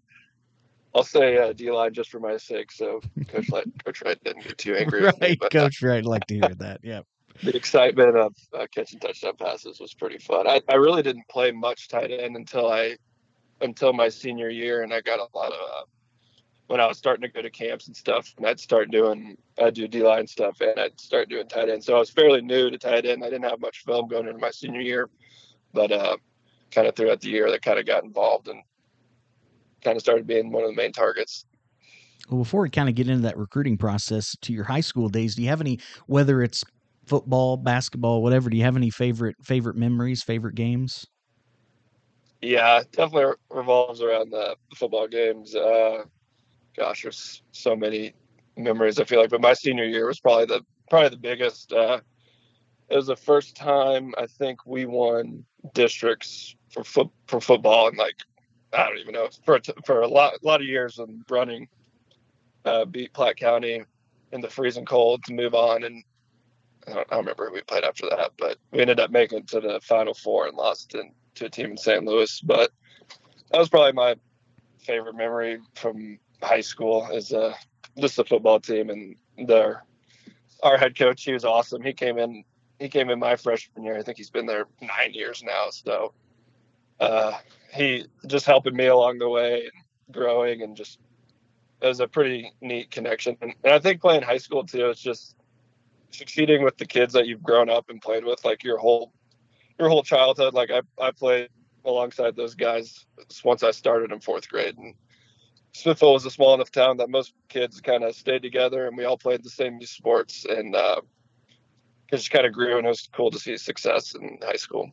I'll say uh, D line just for my sake. So Coach Light, Coach Wright didn't get too angry with me. right, But uh, Coach Wright. Like to hear that. Yeah. the excitement of uh, catching touchdown passes was pretty fun. I, I really didn't play much tight end until I until my senior year, and I got a lot of uh, when I was starting to go to camps and stuff. And I'd start doing I'd do D line stuff, and I'd start doing tight end. So I was fairly new to tight end. I didn't have much film going into my senior year, but uh, kind of throughout the year, that kind of got involved and kind of started being one of the main targets. Well, before we kind of get into that recruiting process to your high school days, do you have any, whether it's football, basketball, whatever, do you have any favorite favorite memories, favorite games? Yeah, definitely revolves around the football games. Uh, gosh, there's so many memories. I feel like, but my senior year was probably the probably the biggest. Uh, it was the first time I think we won districts for foot for football, and like I don't even know for for a lot lot of years and running. Uh, beat Platte County in the freezing cold to move on, and I don't, I don't remember who we played after that, but we ended up making it to the Final Four and lost in, to a team in St. Louis. But that was probably my favorite memory from high school is uh, just the football team and their our head coach. He was awesome. He came in. He came in my freshman year. I think he's been there nine years now. So uh, he just helping me along the way and growing and just it was a pretty neat connection. And, and I think playing high school too, it's just succeeding with the kids that you've grown up and played with, like your whole your whole childhood. Like I I played alongside those guys once I started in fourth grade, and Smithville was a small enough town that most kids kind of stayed together, and we all played the same sports, and uh, it just kind of grew, and it was cool to see success in high school.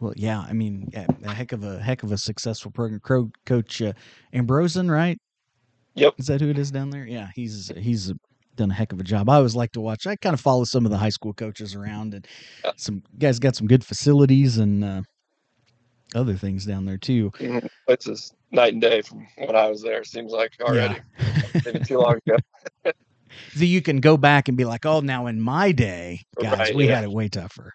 Well, yeah, I mean, yeah, a heck of a heck of a successful program. Coach uh, Ambrosen, right? Yep. Is that who it is down there? Yeah, he's he's done a heck of a job. I always like to watch. I kind of follow some of the high school coaches around, and some guys got some good facilities and uh, other things down there too. Mhm. It's just night and day from when I was there. It seems like already, maybe too long ago. So you can go back and be like, oh, now in my day, guys, Right, we yeah. had it way tougher.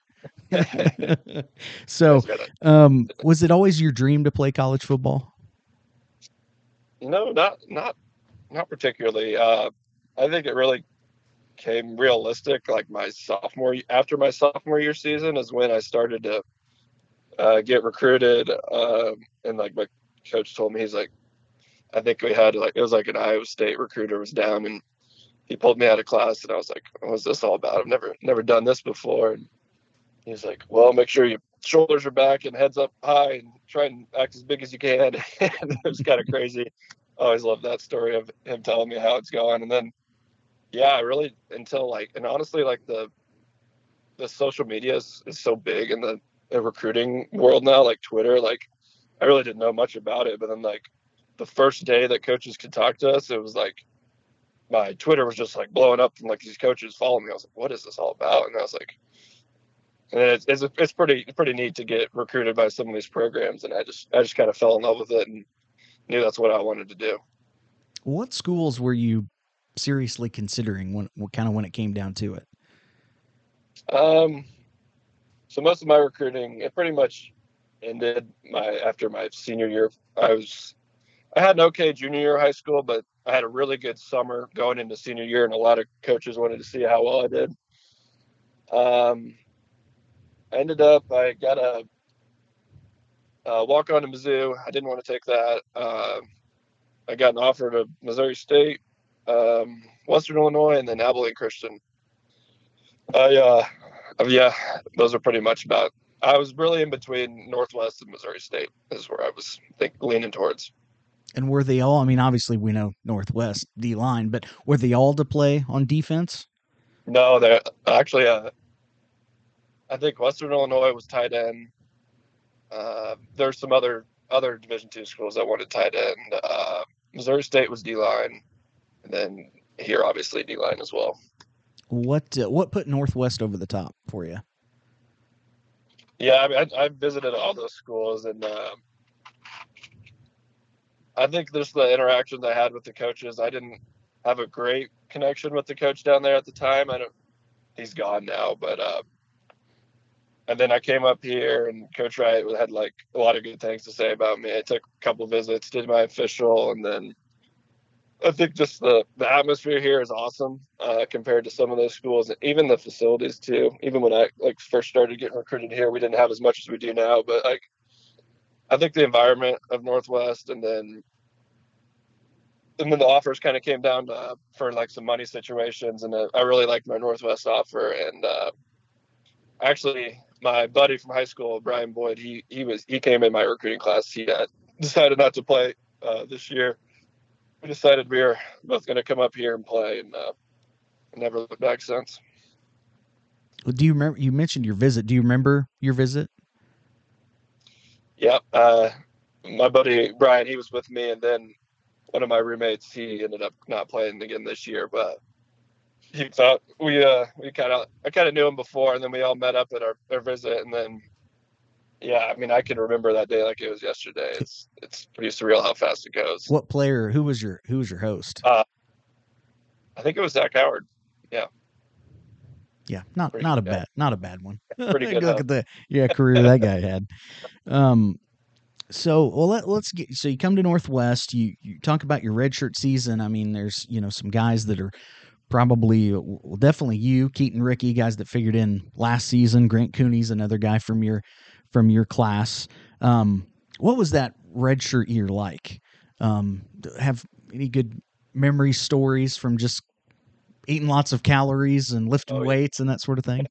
so, um, was it always your dream to play college football? No, not not not particularly. Uh, I think it really came realistic. Like my sophomore, after my sophomore year season, is when I started to uh, get recruited. Um, and like my coach told me, he's like, I think we had like it was like an Iowa State recruiter was down, and he pulled me out of class, and I was like, "What's this all about? I've never never done this before." And he's like, "Well, make sure your shoulders are back and heads up high, and try and act as big as you can." it was kind of crazy. I always love that story of him telling me how it's going, and then yeah, I really until like and honestly like the the social media is, is so big in the, the recruiting world now, like Twitter, like I really didn't know much about it, but then like the first day that coaches could talk to us, it was like my Twitter was just like blowing up from like these coaches following me. I was like, what is this all about? And I was like, and it's it's, it's pretty pretty neat to get recruited by some of these programs, and I just I just kind of fell in love with it and knew that's what I wanted to do. What schools were you seriously considering when, what kind of when it came down to it? Um, so most of my recruiting, it pretty much ended my after my senior year. I was, I had an okay junior year high school, but I had a really good summer going into senior year, and a lot of coaches wanted to see how well I did. Um, I ended up, I got a, a walk on to Mizzou. I didn't want to take that. Uh, I got an offer to Missouri State, um, Western Illinois, and then Abilene Christian. I, uh, yeah, those are pretty much about. I was really in between Northwest and Missouri State is where I was think, leaning towards. And were they all? I mean, obviously we know Northwest D line, but were they all to play on defense? No, they're actually. Uh, I think Western Illinois was tight end. Uh, there's some other other Division two schools that wanted tight end. Uh, Missouri State was D line, and then here obviously D line as well. What uh, what put Northwest over the top for you? Yeah, I, mean, I, visited all those schools, and uh, I think there's the interactions I had with the coaches. I didn't have a great connection with the coach down there at the time. I don't. He's gone now, but uh, and then I came up here, and Coach Wright had like a lot of good things to say about me. I took a couple visits, did my official, and then I think just the the atmosphere here is awesome uh, compared to some of those schools, and even the facilities too. Even when I like first started getting recruited here, we didn't have as much as we do now, but like I think the environment of Northwest, and then and then the offers kind of came down to, uh, for like some money situations, and uh, I really liked my Northwest offer, and uh, actually my buddy from high school, Brian Boyd, he he was he came in my recruiting class. He uh, decided not to play this year we decided we were both going to come up here and play, and uh, never looked back since. Do you remember? You mentioned your visit. Do you remember your visit? Yeah, uh, my buddy Brian, he was with me, and then one of my roommates, he ended up not playing again this year, but he thought we uh we kind of I kind of knew him before, and then we all met up at our, our visit, and then yeah, I mean I can remember that day like it was yesterday. It's it's pretty surreal how fast it goes. What player? Who was your Who was your host? Uh, I think it was Zach Howard. Yeah. Yeah, not Pretty not a good. bad not a bad one. Pretty good, Look huh? at the yeah career that guy had. Um, so well let, let's get so you come to Northwest. You you talk about your redshirt season. I mean, there's you know some guys that are probably well definitely you Keaton Ricky guys that figured in last season. Grant Cooney's another guy from your from your class. Um, what was that redshirt year like? Um, have any good memory stories from just eating lots of calories and lifting Oh, yeah. weights and that sort of thing?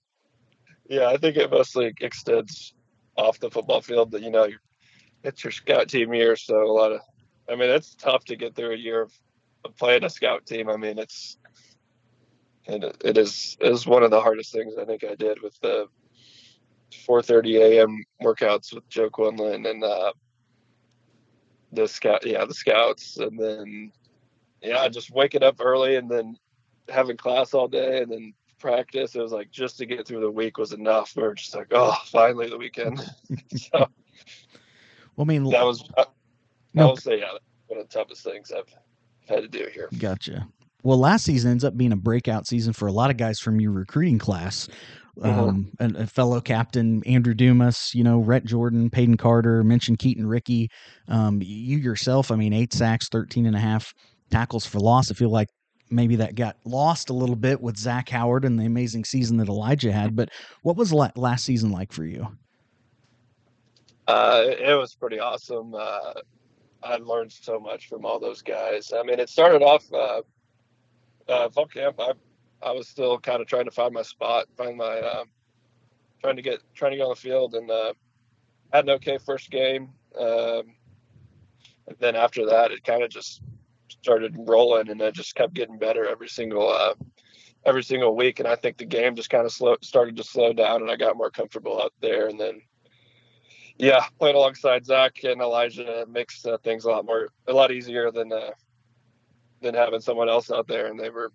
Yeah, I think it mostly extends off the football field. That you know, it's your scout team year, so a lot of. I mean, it's tough to get through a year of, of playing a scout team. I mean, it's it, it is is one of the hardest things I think I did with the 4:30 a.m. workouts with Joe Quinlan and uh, the scout. Yeah, the scouts, and then yeah, just waking up early and then having class all day and then practice. It was like just to get through the week was enough. We are just like, oh, finally the weekend. so Well, I mean, that was no, I will say, yeah, one of the toughest things I've had to do here. Gotcha. Well, last season ends up being a breakout season for a lot of guys from your recruiting class. Mhm. Um, and a fellow captain Andrew Dumas, you know, Rhett Jordan, Peyton Carter, mentioned Keaton Ricky. Um, you yourself, I mean, eight sacks, 13 and a half tackles for loss. I feel like maybe that got lost a little bit with Zach Howard and the amazing season that Elijah had. But what was la- last season like for you? Uh, it was pretty awesome. Uh, I learned so much from all those guys. I mean, it started off uh, uh, fall camp. I I was still kind of trying to find my spot, find my um, trying to get trying to get on the field, and uh, had an okay first game. Um, and then after that, it kind of just started rolling, and it just kept getting better every single uh, every single week. And I think the game just kind of started to slow down, and I got more comfortable out there. And then yeah, playing alongside Zach and Elijah makes uh, things a lot more, a lot easier than uh, than having someone else out there. And they were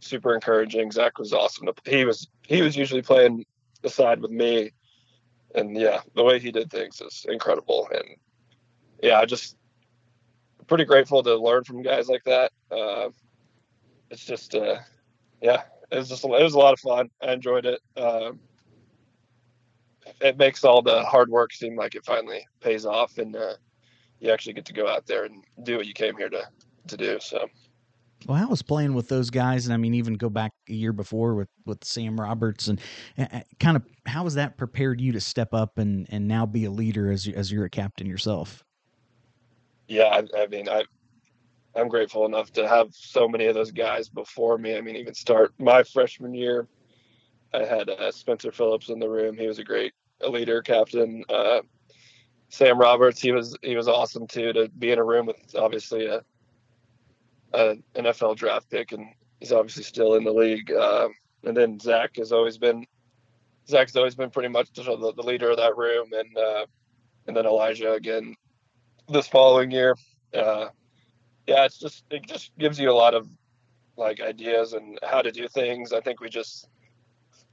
super encouraging. Zach was awesome. He was he was usually playing the side with me, and yeah, the way he did things is incredible. And yeah, I just pretty grateful to learn from guys like that. Uh, it's just uh, yeah, it was just it was a lot of fun. I enjoyed it. Um, it makes all the hard work seem like it finally pays off and uh, you actually get to go out there and do what you came here to to do so Well, I was playing with those guys? And I mean, even go back a year before with, with Sam Roberts and uh, kind of how has that prepared you to step up and, and now be a leader as you, as you're a captain yourself? yeah i, I mean i i'm grateful enough to have so many of those guys before me i mean even start my freshman year i had uh, spencer phillips in the room he was a great leader captain uh, sam roberts he was he was awesome too to be in a room with obviously a, a nfl draft pick and he's obviously still in the league um, and then zach has always been zach's always been pretty much the, the leader of that room and uh, and then elijah again this following year. Uh, yeah, it's just it just gives you a lot of like ideas and how to do things. I think we just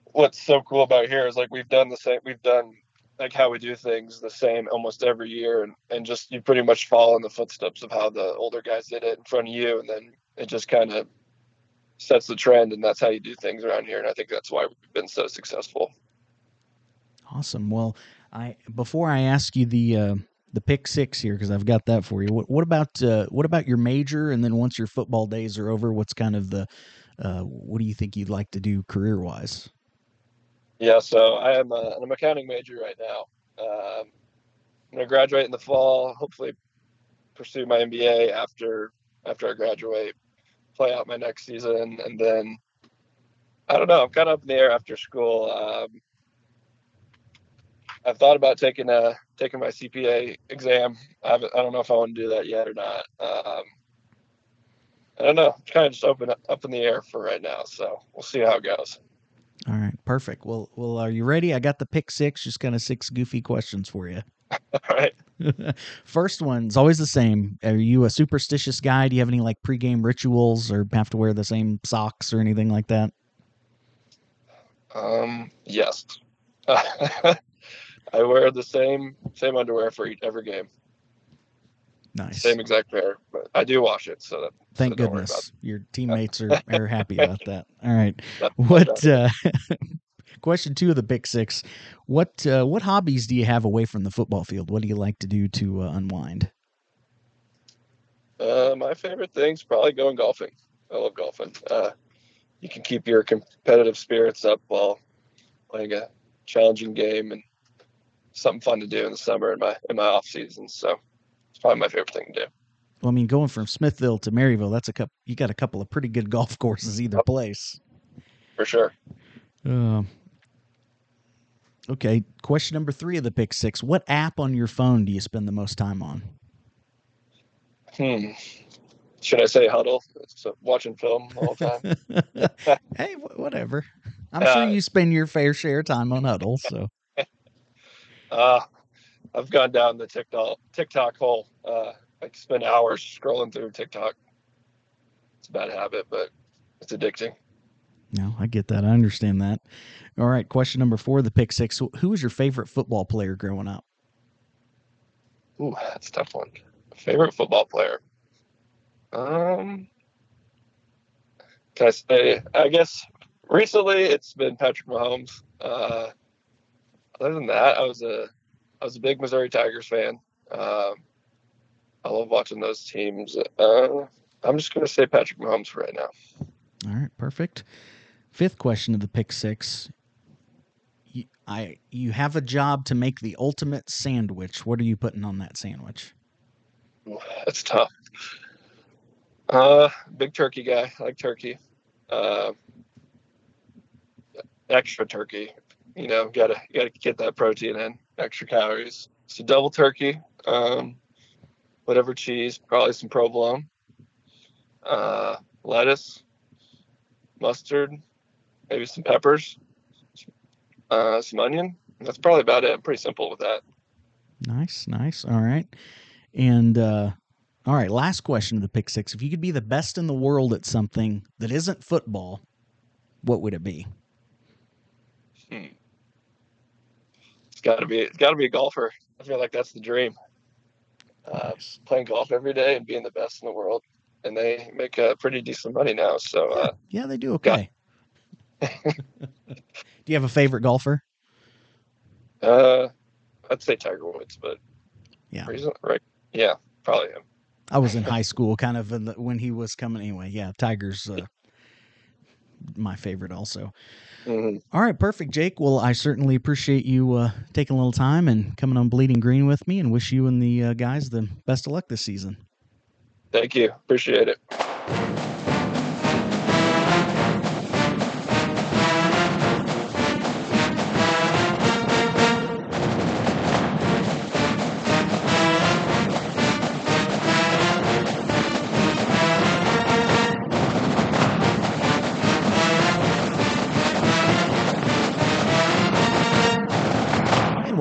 what's so cool about here is like we've done the same. We've done like how we do things the same almost every year, and and just you pretty much follow in the footsteps of how the older guys did it in front of you, and then it just kind of sets the trend, and that's how you do things around here. And I think that's why we've been so successful. Awesome. Well, I before I ask you the uh, the pick six here because I've got that for you. What, what about uh, what about your major? And then once your football days are over, what's kind of the uh, what do you think you'd like to do career wise? Yeah, so I am a, an accounting major right now. Um, I'm gonna graduate in the fall. Hopefully, pursue my MBA after after I graduate. Play out my next season, and then I don't know. I'm kind of up in the air after school. Um, I've thought about taking a taking my CPA exam. I I don't know if I want to do that yet or not. Um, I don't know. It's kind of just open up in the air for right now. So we'll see how it goes. All right, perfect. Well, well, are you ready? I got the pick six. Just kind of six goofy questions for you. All right. First one's always the same. Are you a superstitious guy? Do you have any like pregame rituals, or have to wear the same socks or anything like that? Um, yes. I wear the same same underwear for each, every game. Nice. Same exact pair, but I do wash it. So that Thank so goodness your teammates are, are happy about that. All right. What uh, question two of the big six? What uh, what hobbies do you have away from the football field? What do you like to do to uh, unwind? Uh, my favorite thing's probably going golfing. I love golfing. Uh, you can keep your competitive spirits up while playing a challenging game and something fun to do in the summer in my in my off season. So probably my favorite thing to do. Well, I mean, going from Smithville to Maryville, that's a couple. You got a couple of pretty good golf courses either place. For sure. Uh, okay. Question number three of the pick six: What app on your phone do you spend the most time on? Hmm. Should I say Hudl? So watching film all the time. hey, wh- whatever. I'm sure Uh, you spend your fair share of time on Hudl. So Uh, I've gone down the TikTok TikTok hole. Uh, I spend hours scrolling through TikTok. It's a bad habit, but it's addicting. no, I get that. I understand that. All right. Question number four the pick six: Who was your favorite football player growing up? Ooh, that's a tough one. Favorite football player? Um, can I say? I guess recently it's been Patrick Mahomes. Uh, other than that, I was a I was a big Missouri Tigers fan. Um, I love watching those teams. Uh, I'm just going to say Patrick Mahomes for right now. All right, perfect. Fifth question of the pick six. You, I you have a job to make the ultimate sandwich. What are you putting on that sandwich? That's tough. Uh, big turkey guy. I like turkey. Uh, extra turkey. You know, gotta gotta get that protein in. Extra calories. So double turkey. Um, whatever cheese. Probably some provolone. Uh, lettuce, mustard, maybe some peppers, uh, some onion. That's probably about it. I'm pretty simple with that. Nice, nice. All right. And uh all right, last question of the pick six. If you could be the best in the world at something that isn't football, what would it be? Hmm. Got to be. It's got to be a golfer. I feel like that's the dream. Uh, playing golf every day and being the best in the world, and they make uh, pretty decent money now. So uh, Yeah, they do okay. do you have a favorite golfer? uh, I'd say Tiger Woods, but Yeah. reason, right? Yeah, probably him. I was in high school, kind of in the, when he was coming. Anyway, yeah, Tiger's uh, my favorite also. hmm All right, perfect, Jake. Well, I certainly appreciate you uh, taking a little time and coming on Bleeding Green with me, and wish you and the uh, guys the best of luck this season. Thank you. Appreciate it.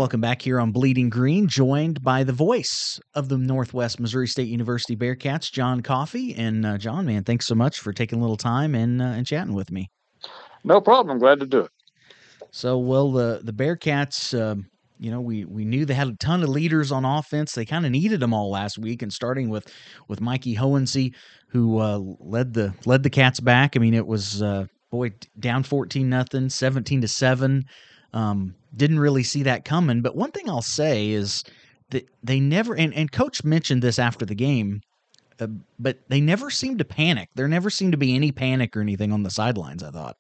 Welcome back here on Bleeding Green, joined by the voice of the Northwest Missouri State University Bearcats, John Coffey. And uh, John, man, thanks so much for taking a little time and uh, and chatting with me. No problem. I'm glad to do it. So, well, the the Bearcats, um, you know, we we knew they had a ton of leaders on offense. They kind of needed them all last week, and starting with with Mikey Hohensee, who uh, led the led the Cats back. I mean, it was uh, boy down fourteen nothing, seventeen to seven. Um, didn't really see that coming. But one thing I'll say is that they never and, and Coach mentioned this after the game. Uh, but they never seemed to panic. There never seemed to be any panic or anything on the sidelines. I thought.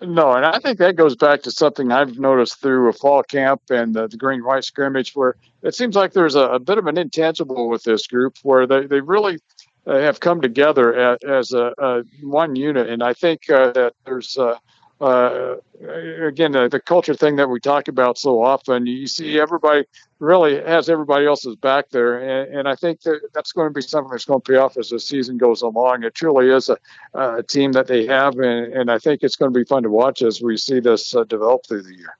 No, and I think that goes back to something I've noticed through a fall camp and the, the green white scrimmage, where it seems like there's a, a bit of an intangible with this group, where they they really uh, have come together as, as a, a one unit, and I think uh, that there's. Uh, again, the, the culture thing that we talk about so often, you see everybody really has everybody else's back there. And, and I think that that's going to be something that's going to pay off as the season goes along. It truly is a, a team that they have. And, and I think it's going to be fun to watch as we see this uh, develop through the year.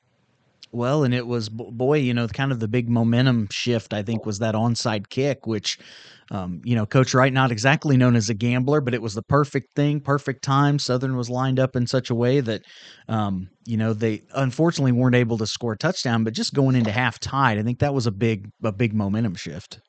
Well, and it was boy, you know, kind of the big momentum shift. I think was that onside kick, which, um, you know, Coach Wright not exactly known as a gambler, but it was the perfect thing, perfect time. Southern was lined up in such a way that, um, you know, they unfortunately weren't able to score a touchdown. But just going into half tied, I think that was a big, a big momentum shift.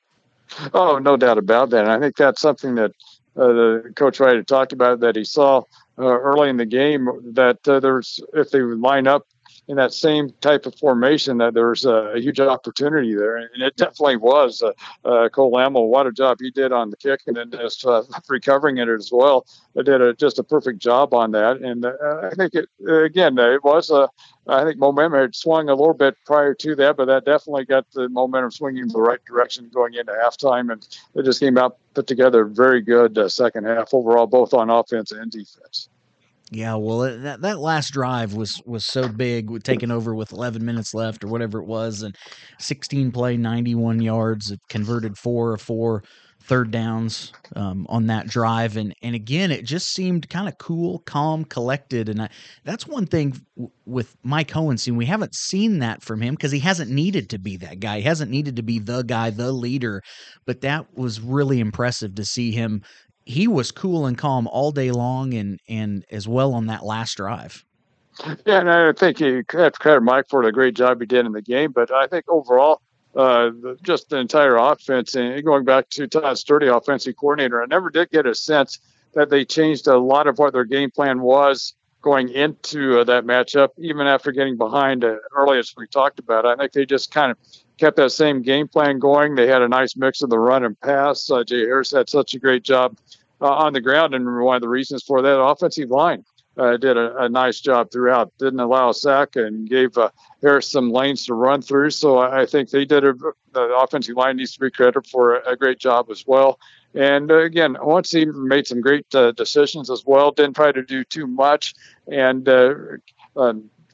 Oh, no doubt about that. And I think that's something that uh, coach Wright had talked about that he saw uh, early in the game that uh, there's if they line up in that same type of formation that there's a, a huge opportunity there, and it definitely was. Uh, uh, Cole Lamel, what a job he did on the kick, and then just uh, recovering it as well. They did a, just a perfect job on that, and uh, I think it again it was a. I think momentum had swung a little bit prior to that, but that definitely got the momentum swinging in the right direction going into halftime, and it just came out put together very good uh, second half overall, both on offense and defense. Yeah, well, that that last drive was was so big, taking over with 11 minutes left or whatever it was, and 16 play, 91 yards, converted four or four third downs um, on that drive, and and again, it just seemed kind of cool, calm, collected, and I, that's one thing w- with Mike Hohensee. We haven't seen that from him because he hasn't needed to be that guy. He hasn't needed to be the guy, the leader, but that was really impressive to see him he was cool and calm all day long and and as well on that last drive. Yeah, and I think you have to credit Mike for the great job he did in the game. But I think overall, uh, the, just the entire offense. And going back to Todd Sturdy, offensive coordinator, I never did get a sense that they changed a lot of what their game plan was going into uh, that matchup, even after getting behind uh, early, as we talked about. I think they just kind of kept that same game plan going. They had a nice mix of the run and pass. Uh, Jay Harris had such a great job uh, on the ground, and one of the reasons for that offensive line uh, did a, a, nice job throughout. Didn't allow a sack and gave uh, Harris some lanes to run through. So I, I think they did a, the offensive line needs to be credited for a, a great job as well. And uh, again, Hohensee made some great uh, decisions as well. Didn't try to do too much, and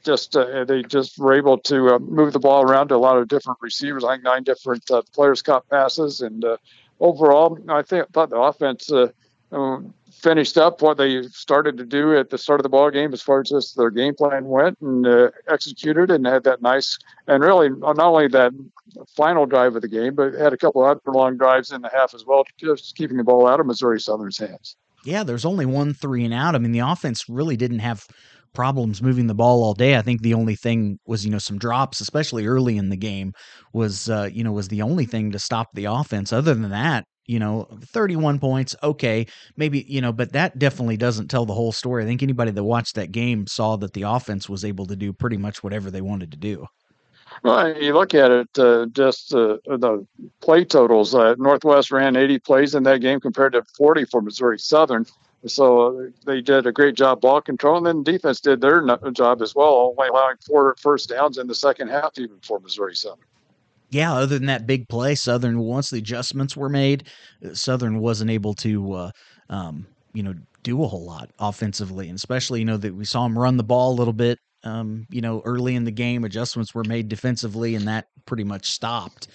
just uh, they just were able to uh, move the ball around to a lot of different receivers. I think nine different uh, players caught passes, and overall, I think thought the offense um, finished up what they started to do at the start of the ball game as far as just their game plan went and uh, executed and had that nice and really not only that final drive of the game but had a couple of long drives in the half as well just keeping the ball out of missouri southern's hands yeah there's only one three and out i mean the offense really didn't have problems moving the ball all day. I think the only thing was, you know, some drops, especially early in the game, was, uh, you know, was the only thing to stop the offense. Other than that, you know, 31 points, okay, maybe, you know, but that definitely doesn't tell the whole story. I think anybody that watched that game saw that the offense was able to do pretty much whatever they wanted to do. Well, you look at it, uh, just uh, the play totals. Uh, Northwest ran 80 plays in that game compared to 40 for Missouri Southern. So they did a great job ball control, and then defense did their job as well, only allowing four first downs in the second half, even for Missouri Southern yeah, other than that big play, Southern once the adjustments were made, uh, Southern wasn't able to, uh, um, you know, do a whole lot offensively, and especially you know that we saw them run the ball a little bit, um, you know, early in the game. Adjustments were made defensively, and that pretty much stopped.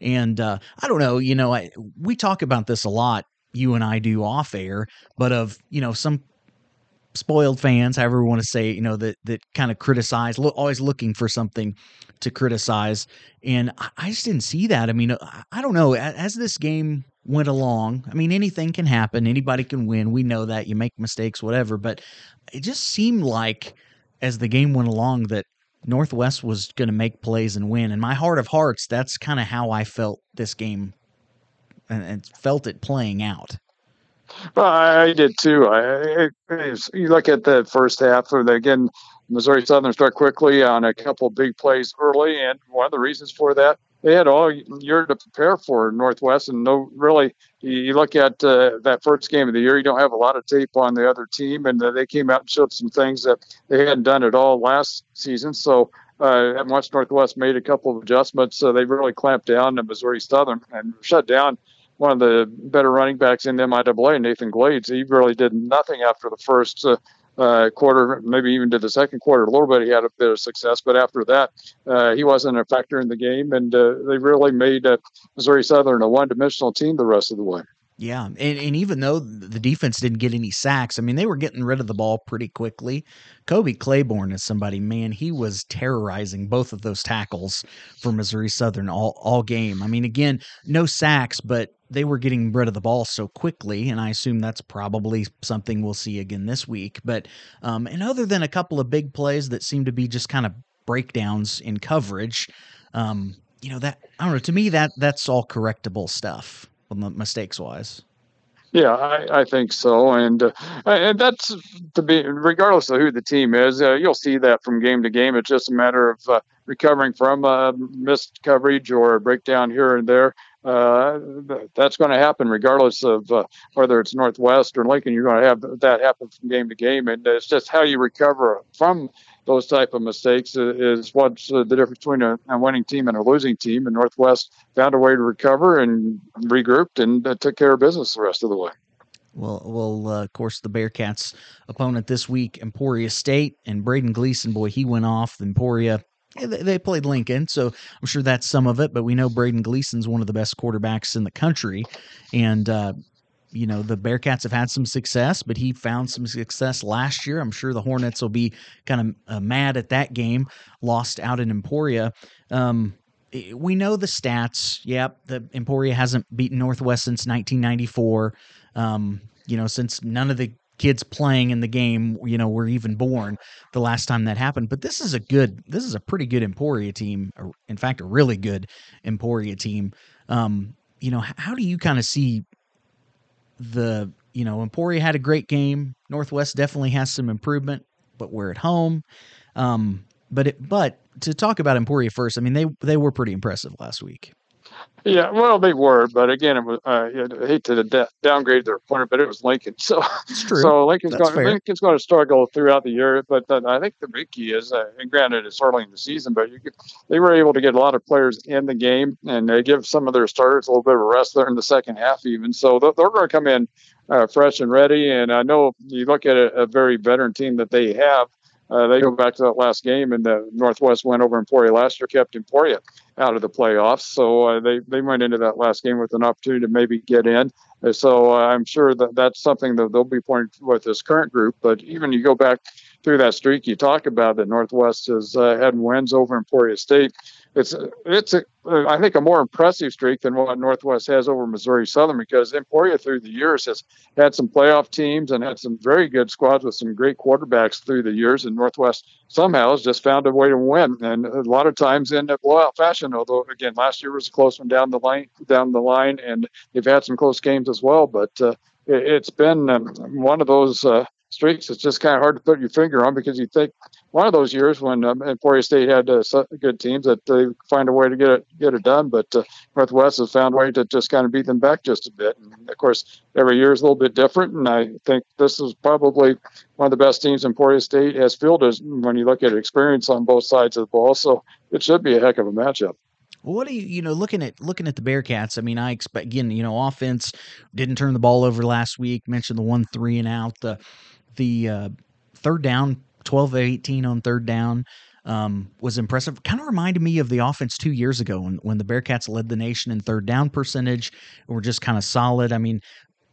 And uh, I don't know, you know, I, we talk about this a lot, you and I do off air, but of you know some spoiled fans, however we want to say, you know, that that kind of criticize, lo- always looking for something to criticize, and I, I just didn't see that. I mean, I, I don't know. As, as this game went along, I mean, anything can happen. Anybody can win. We know that. You make mistakes, whatever. But it just seemed like as the game went along that Northwest was going to make plays and win. In my heart of hearts, that's kind of how I felt this game and, and felt it playing out. Well, I did too. I, you look at the first half, and again, Missouri Southern start quickly on a couple big plays early, and one of the reasons for that, they had all year to prepare for Northwest, and no, really, you look at uh, that first game of the year, you don't have a lot of tape on the other team, and uh, they came out and showed some things that they hadn't done at all last season. So, uh, once Northwest made a couple of adjustments, uh, they really clamped down on Missouri Southern and shut down one of the better running backs in the MIAA, Nathan Glades. He really did nothing after the first uh, uh, quarter, maybe even to the second quarter. A little bit he had a bit of success, but after that, uh, he wasn't a factor in the game, and uh, they really made uh, Missouri Southern a one-dimensional team the rest of the way. Yeah, and, and even though the defense didn't get any sacks, I mean they were getting rid of the ball pretty quickly. Kobe Claiborne is somebody, man, he was terrorizing both of those tackles for Missouri Southern all all game. I mean, again, no sacks, but they were getting rid of the ball so quickly, and I assume that's probably something we'll see again this week. But um, and other than a couple of big plays that seem to be just kind of breakdowns in coverage, um, you know that I don't know. To me, that that's all correctable stuff, mistakes wise. Yeah, I, I think so, and uh, and that's to be regardless of who the team is. Uh, you'll see that from game to game. It's just a matter of uh, recovering from uh, missed coverage or a breakdown here and there uh, that's going to happen regardless of uh, whether it's Northwest or Lincoln. You're going to have that happen from game to game, and it's just how you recover from those type of mistakes is what's the difference between a, a, winning team and a losing team. And Northwest found a way to recover and regrouped and uh, took care of business the rest of the way. Well, well, uh, of course, the Bearcats' opponent this week, Emporia State, and Braden Gleason, boy, he went off. Emporia they played Lincoln, so I'm sure that's some of it. But we know Braden Gleason's one of the best quarterbacks in the country, and uh, you know the Bearcats have had some success, but he found some success last year. I'm sure the Hornets will be kind of uh, mad at that game, lost out in Emporia. Um, we know the stats. Yep, the Emporia hasn't beaten Northwest since 1994. Um, you know, since none of the kids playing in the game, you know, were even born the last time that happened. But this is a good, this is a pretty good Emporia team. In fact, a really good Emporia team. Um, you know, how do you kind of see the, you know, Emporia had a great game. Northwest definitely has some improvement, but we're at home. Um, but it, but to talk about Emporia first, I mean they they were pretty impressive last week. Yeah, well, they were, but again, it was. Uh, I hate to da- downgrade their opponent, but it was Lincoln. So, so Lincoln's That's going. fair. Lincoln's going to struggle throughout the year. But uh, I think the big key is, uh, and granted, it's early in the season, but you could, they were able to get a lot of players in the game and they give some of their starters a little bit of a rest there in the second half, even. So they're, they're going to come in uh, fresh and ready. And I know you look at a, a very veteran team that they have. Uh, they go back to that last game, and the Northwest went over Emporia last year, kept Emporia out of the playoffs. So uh, they they went into that last game with an opportunity to maybe get in. So uh, I'm sure that that's something that they'll be pointing with this current group. But even you go back through that streak you talk about that Northwest has uh, had wins over Emporia State. It's it's a, I think a more impressive streak than what Northwest has over Missouri Southern because Emporia through the years has had some playoff teams and had some very good squads with some great quarterbacks through the years, and Northwest somehow has just found a way to win, and a lot of times in a blowout fashion. Although again, last year was a close one down the line, down the line, and they've had some close games as well. But uh, it, it's been um, one of those. Uh, streaks it's just kind of hard to put your finger on because you think one of those years when um, Emporia State had uh, good teams that they find a way to get it get it done, but uh, Northwest has found a way to just kind of beat them back just a bit. And of course, every year is a little bit different, and I think this is probably one of the best teams Emporia State has fielded when you look at experience on both sides of the ball. So it should be a heck of a matchup. What do you you know looking at looking at the Bearcats? I mean, I expect again, you know, offense didn't turn the ball over last week. Mentioned the one three and out. The the uh, third down, 12 of 18 on third down um, was impressive. Kind of reminded me of the offense two years ago when, when the Bearcats led the nation in third down percentage and were just kind of solid. I mean,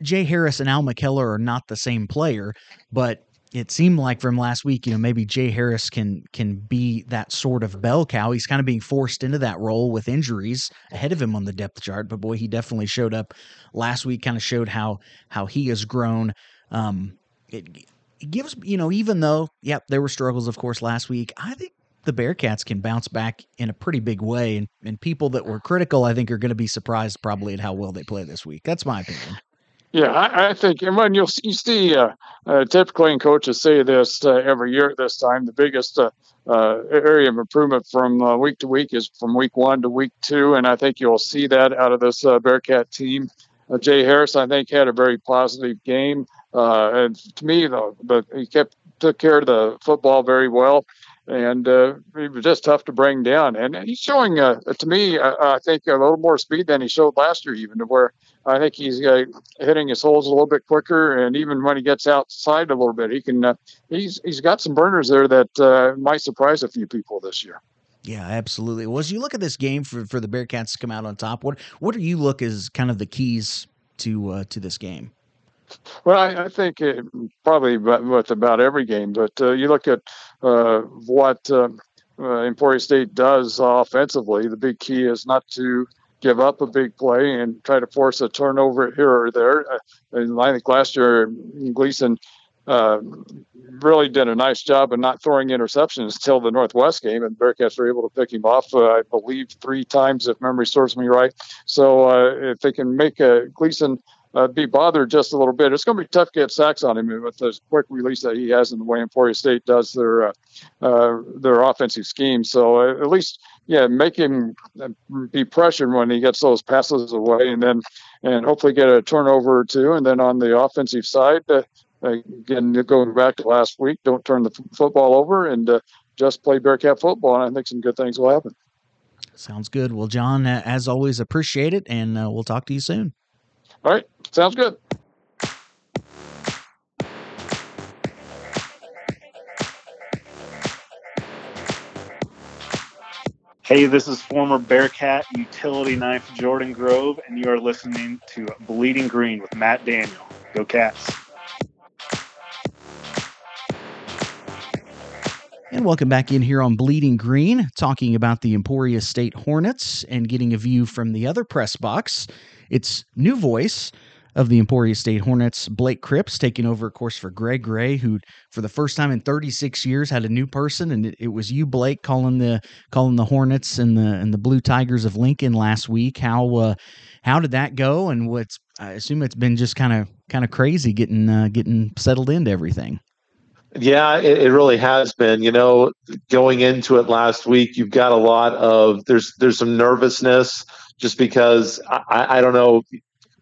Jay Harris and Al McKeller are not the same player, but it seemed like from last week, you know, maybe Jay Harris can can be that sort of bell cow. He's kind of being forced into that role with injuries ahead of him on the depth chart, but boy, he definitely showed up last week. Kind of showed how how he has grown. Um, it, gives you know, even though yep, there were struggles, of course, last week. I think the Bearcats can bounce back in a pretty big way, and and people that were critical, I think, are going to be surprised probably at how well they play this week. That's my opinion. Yeah, I, I think, and when you'll see, you see uh, uh, typically, and coaches say this uh, every year at this time, the biggest uh, uh, area of improvement from uh, week to week is from week one to week two, and I think you'll see that out of this Bearcat team. Uh, Jay Harris, I think, had a very positive game, uh, and to me, though, but he kept took care of the football very well. And uh, he was just tough to bring down. And he's showing, uh, to me, I think, a little more speed than he showed last year, even to where I think he's uh, hitting his holes a little bit quicker, and even when he gets outside a little bit, he can. Uh, he's he's got some burners there that uh, might surprise a few people this year. Yeah, absolutely. Well, as you look at this game for, for the Bearcats to come out on top, what what do you look as kind of the keys to uh, to this game? Well, I, I think it, probably with about every game, but uh, you look at uh, what uh, uh, Emporia State does offensively. The big key is not to give up a big play and try to force a turnover here or there. Uh, I think last year Gleason uh, really did a nice job of not throwing interceptions until the Northwest game, and Bearcats were able to pick him off, uh, I believe, three times, if memory serves me right. So uh, if they can make a Gleason uh, be bothered just a little bit, it's going to be tough to get sacks on him with the quick release that he has in the way Emporia State does their uh, uh, their offensive scheme. So uh, at least, yeah, make him uh, be pressured when he gets those passes away, and then and hopefully get a turnover or two. And then on the offensive side, uh, again, going back to last week, don't turn the f- football over and uh, just play Bearcat football. And I think some good things will happen. Sounds good. Well, John, uh, as always, appreciate it, and uh, we'll talk to you soon. All right, sounds good. Hey, this is former Bearcat utility knife Jordan Grove, and you are listening to Bleeding Green with Matt Daniel. Go Cats. And welcome back in here on Bleeding Green, talking about the Emporia State Hornets and getting a view from the other press box. It's new voice, of the Emporia State Hornets. Blake Cripps taking over, of course, for Greg Gray, who for the first time in 36 years had a new person, and it, it, was you, Blake, calling the calling the Hornets and the and the Blue Tigers of Lincoln last week. How uh, how did that go? And what's I assume it's been just kind of kind of crazy getting uh, getting settled into everything. Yeah, it, it, really has been. You know, going into it last week, you've got a lot of there's there's some nervousness just because I, I don't know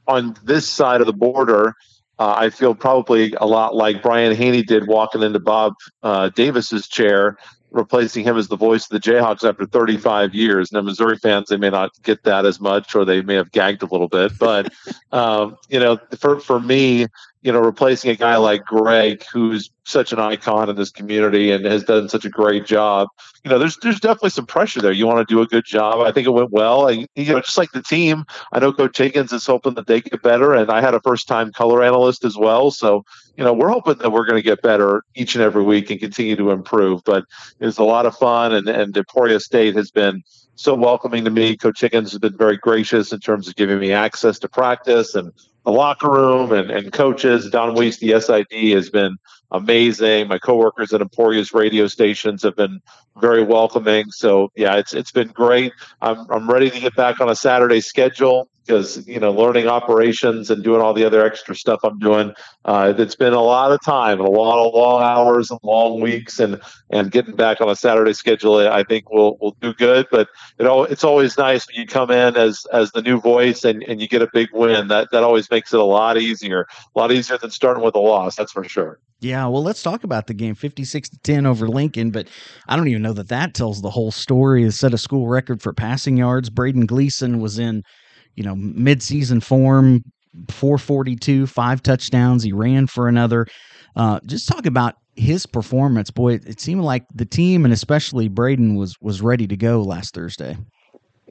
on this side of the border. Uh, I feel probably a lot like Brian Hanni did walking into Bob uh, Davis's chair, replacing him as the voice of the Jayhawks after 35 years. Now, Missouri fans, they may not get that as much, or they may have gagged a little bit. But um, you know, for for me, you know, replacing a guy like Greg, who's such an icon in this community and has done such a great job. You know, there's there's definitely some pressure there. You want to do a good job. I think it went well. And, you know, just like the team, I know Coach Higgins is hoping that they get better. And I had a first time color analyst as well. So, you know, we're hoping that we're going to get better each and every week and continue to improve. But it's a lot of fun. And, and Emporia State has been so welcoming to me. Coach Higgins has been very gracious in terms of giving me access to practice and the locker room and, and coaches. Don Weiss, the SID, has been amazing. My coworkers at Emporia's radio stations have been very welcoming. So yeah, it's it's been great. I'm I'm ready to get back on a Saturday schedule because you know learning operations and doing all the other extra stuff I'm doing. Uh, it's been a lot of time and a lot of long hours and long weeks, and and getting back on a Saturday schedule, I think will will do good. But you know, it's always nice when you come in as as the new voice and, and you get a big win. That that always makes it a lot easier, a lot easier than starting with a loss. That's for sure. Yeah, well, let's talk about the game 56 to 10 over Lincoln, but I don't even know that that tells the whole story. It set a school record for passing yards. Braden Gleason was in you know, midseason form, 442, five touchdowns. He ran for another. Uh, just talk about his performance. Boy, it seemed like the team and especially Braden was was ready to go last Thursday.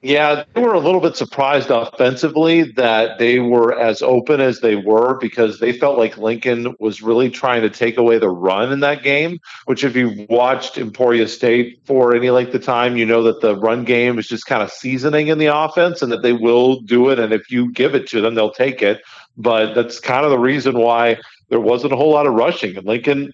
Yeah, they were a little bit surprised offensively that they were as open as they were because they felt like Lincoln was really trying to take away the run in that game. Which, if you watched Emporia State for any length of time, you know that the run game is just kind of seasoning in the offense and that they will do it. And if you give it to them, they'll take it. But that's kind of the reason why there wasn't a whole lot of rushing. And Lincoln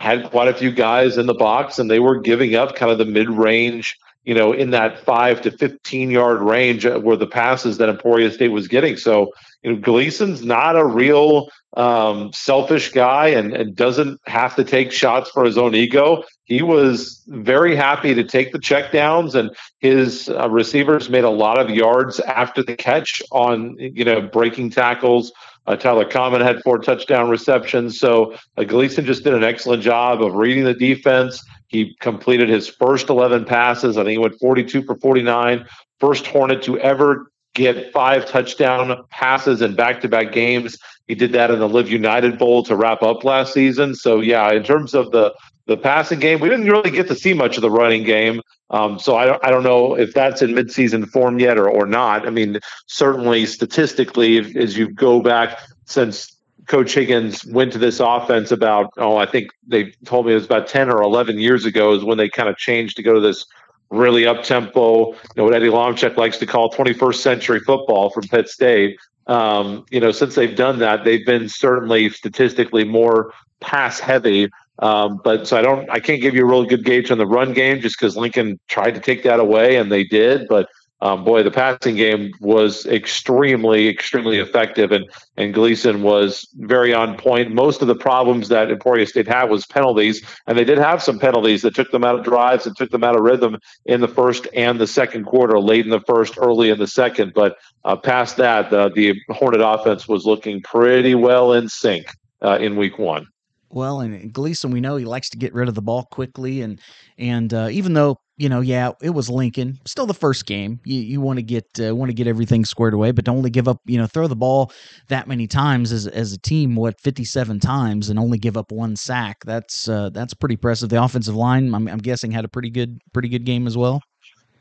had quite a few guys in the box and they were giving up kind of the mid range you know, in that five to 15 yard range were the passes that Emporia State was getting. So, you know, Gleason's not a real um, selfish guy and, and doesn't have to take shots for his own ego. He was very happy to take the checkdowns, and his uh, receivers made a lot of yards after the catch on, you know, breaking tackles. Uh, Tyler Kahmann had four touchdown receptions. So uh, Gleason just did an excellent job of reading the defense he completed his first 11 passes. I think he went 42 for 49. First Hornet to ever get five touchdown passes in back to back games. He did that in the Live United Bowl to wrap up last season. So, yeah, in terms of the the passing game, we didn't really get to see much of the running game. Um, so I don't, I don't know if that's in midseason form yet or, or not. I mean, certainly statistically, if, as you go back since Coach Higgins went to this offense about, oh, I think they told me it was about 10 or 11 years ago is when they kind of changed to go to this really up tempo, you know, what Eddie Lomchek likes to call 21st century football from Pitt State. Um, you know, since they've done that, they've been certainly statistically more pass heavy. Um, but so I don't, I can't give you a really good gauge on the run game just because Lincoln tried to take that away and they did. But um, boy, the passing game was extremely, extremely effective, and and Gleason was very on point. Most of the problems that Emporia State had was penalties, and they did have some penalties that took them out of drives and took them out of rhythm in the first and the second quarter, late in the first, early in the second. But uh, past that, the, the Hornet offense was looking pretty well in sync uh, in week one. Well, and Gleason, we know he likes to get rid of the ball quickly, and and uh, even though you know, yeah, it was Lincoln, still the first game. You you want to get uh, want to get everything squared away, but don't only give up. You know, throw the ball that many times as as a team. What fifty seven times and only give up one sack. That's uh, that's pretty impressive. The offensive line, I'm, I'm guessing, had a pretty good pretty good game as well.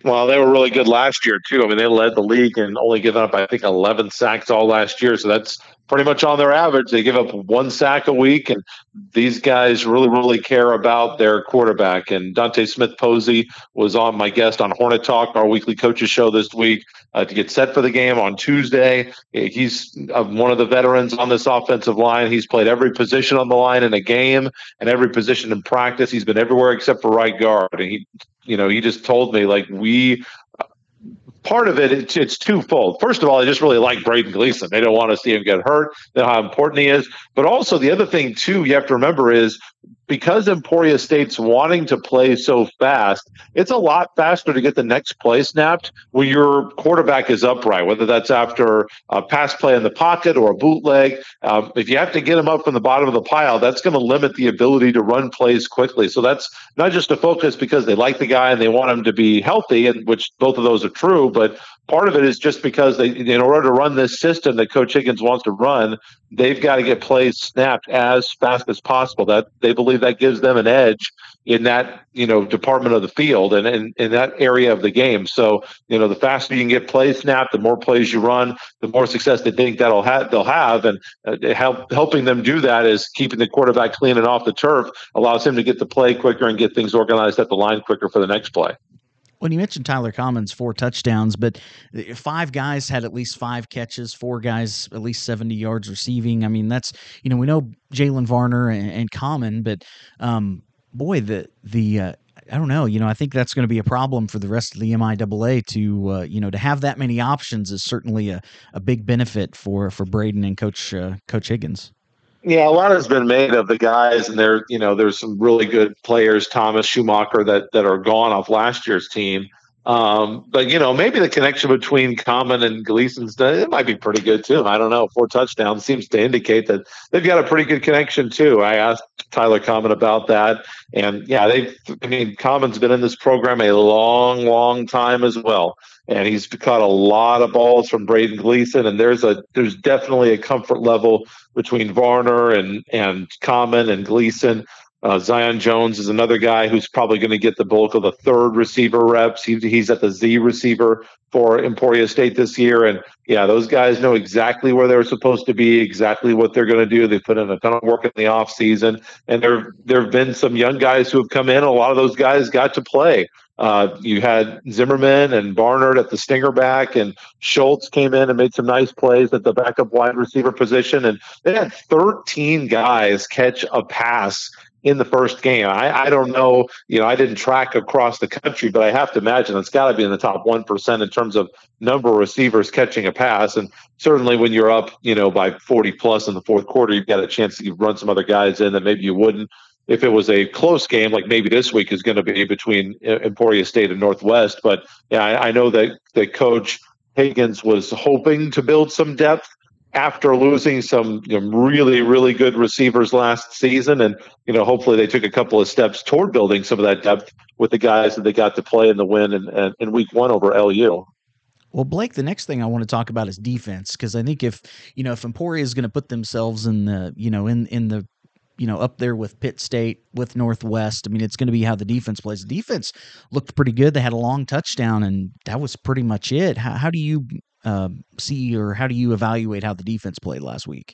Well, they were really good last year too. I mean, they led the league and only giving up, I think, 11 sacks all last year. So that's pretty much on their average. They give up one sack a week, and these guys really, really care about their quarterback. And Dante Smith Posey was on my guest on Hornet Talk, our weekly coaches show this week, uh, to get set for the game on Tuesday. He's uh, one of the veterans on this offensive line. He's played every position on the line in a game and every position in practice. He's been everywhere except for right guard. And he, you know, he just told me like we part of it, it's, it's twofold. First of all, they just really like Braden Gleason. They don't want to see him get hurt. They know how important he is. But also, the other thing, too, you have to remember is because Emporia State's wanting to play so fast, it's a lot faster to get the next play snapped when your quarterback is upright, whether that's after a pass play in the pocket or a bootleg. Um, if you have to get him up from the bottom of the pile, that's going to limit the ability to run plays quickly. So that's not just a focus because they like the guy and they want him to be healthy, and which both of those are true, but part of it is just because they, in order to run this system that Coach Higgins wants to run, they've got to get plays snapped as fast as possible. That they believe that gives them an edge in that you know department of the field and in, in that area of the game. So you know the faster you can get plays snapped, the more plays you run, the more success they think that'll have they'll have, and uh, help, helping them do that is keeping the quarterback clean and off the turf allows him to get the play quicker and get things organized at the line quicker for the next play. When you mentioned Tyler Kahmann's, four touchdowns, but five guys had at least five catches, four guys at least 70 yards receiving. I mean, that's, you know, we know Jalen Varner and, and Kahmann, but um, boy, the, the, uh, I don't know. You know, I think that's going to be a problem for the rest of the MIAA to, uh, you know, to have that many options is certainly a, a big benefit for for Braden and Coach uh, Coach Higgins. Yeah, a lot has been made of the guys, and there, you know, there's some really good players, Thomas Schumacher, that that are gone off last year's team. Um, but you know, maybe the connection between Kahmann and Gleason's it might be pretty good too. I don't know. Four touchdowns seems to indicate that they've got a pretty good connection too. I asked Tyler Kahmann about that, and yeah, they. I mean, Kahmann's been in this program a long, long time as well and he's caught a lot of balls from Braden Gleason. And there's a there's definitely a comfort level between Varner and and Common and Gleason. Uh, Zion Jones is another guy who's probably going to get the bulk of the third receiver reps. He, he's at the Z receiver for Emporia State this year. And yeah, those guys know exactly where they're supposed to be, exactly what they're going to do. They put in a ton of work in the off season, and there there have been some young guys who have come in. A lot of those guys got to play. Uh, you had Zimmerman and Barnard at the stinger back, and Schultz came in and made some nice plays at the backup wide receiver position. And they had 13 guys catch a pass in the first game. I, I don't know, you know, I didn't track across the country, but I have to imagine it's got to be in the top 1% in terms of number of receivers catching a pass. And certainly when you're up, you know, by 40 plus in the fourth quarter, you've got a chance to run some other guys in that maybe you wouldn't if it was a close game, like maybe this week is going to be between Emporia State and Northwest. But yeah, I, I know that that Coach Higgins was hoping to build some depth after losing some you know, really really good receivers last season, and you know hopefully they took a couple of steps toward building some of that depth with the guys that they got to play in the win in, in week one over LU. Well, Blake, the next thing I want to talk about is defense because I think if you know if Emporia is going to put themselves in the you know in in the you know, up there with Pitt State, with Northwest. I mean, it's going to be how the defense plays. The defense looked pretty good. They had a long touchdown, and that was pretty much it. How, how do you uh, see or how do you evaluate how the defense played last week?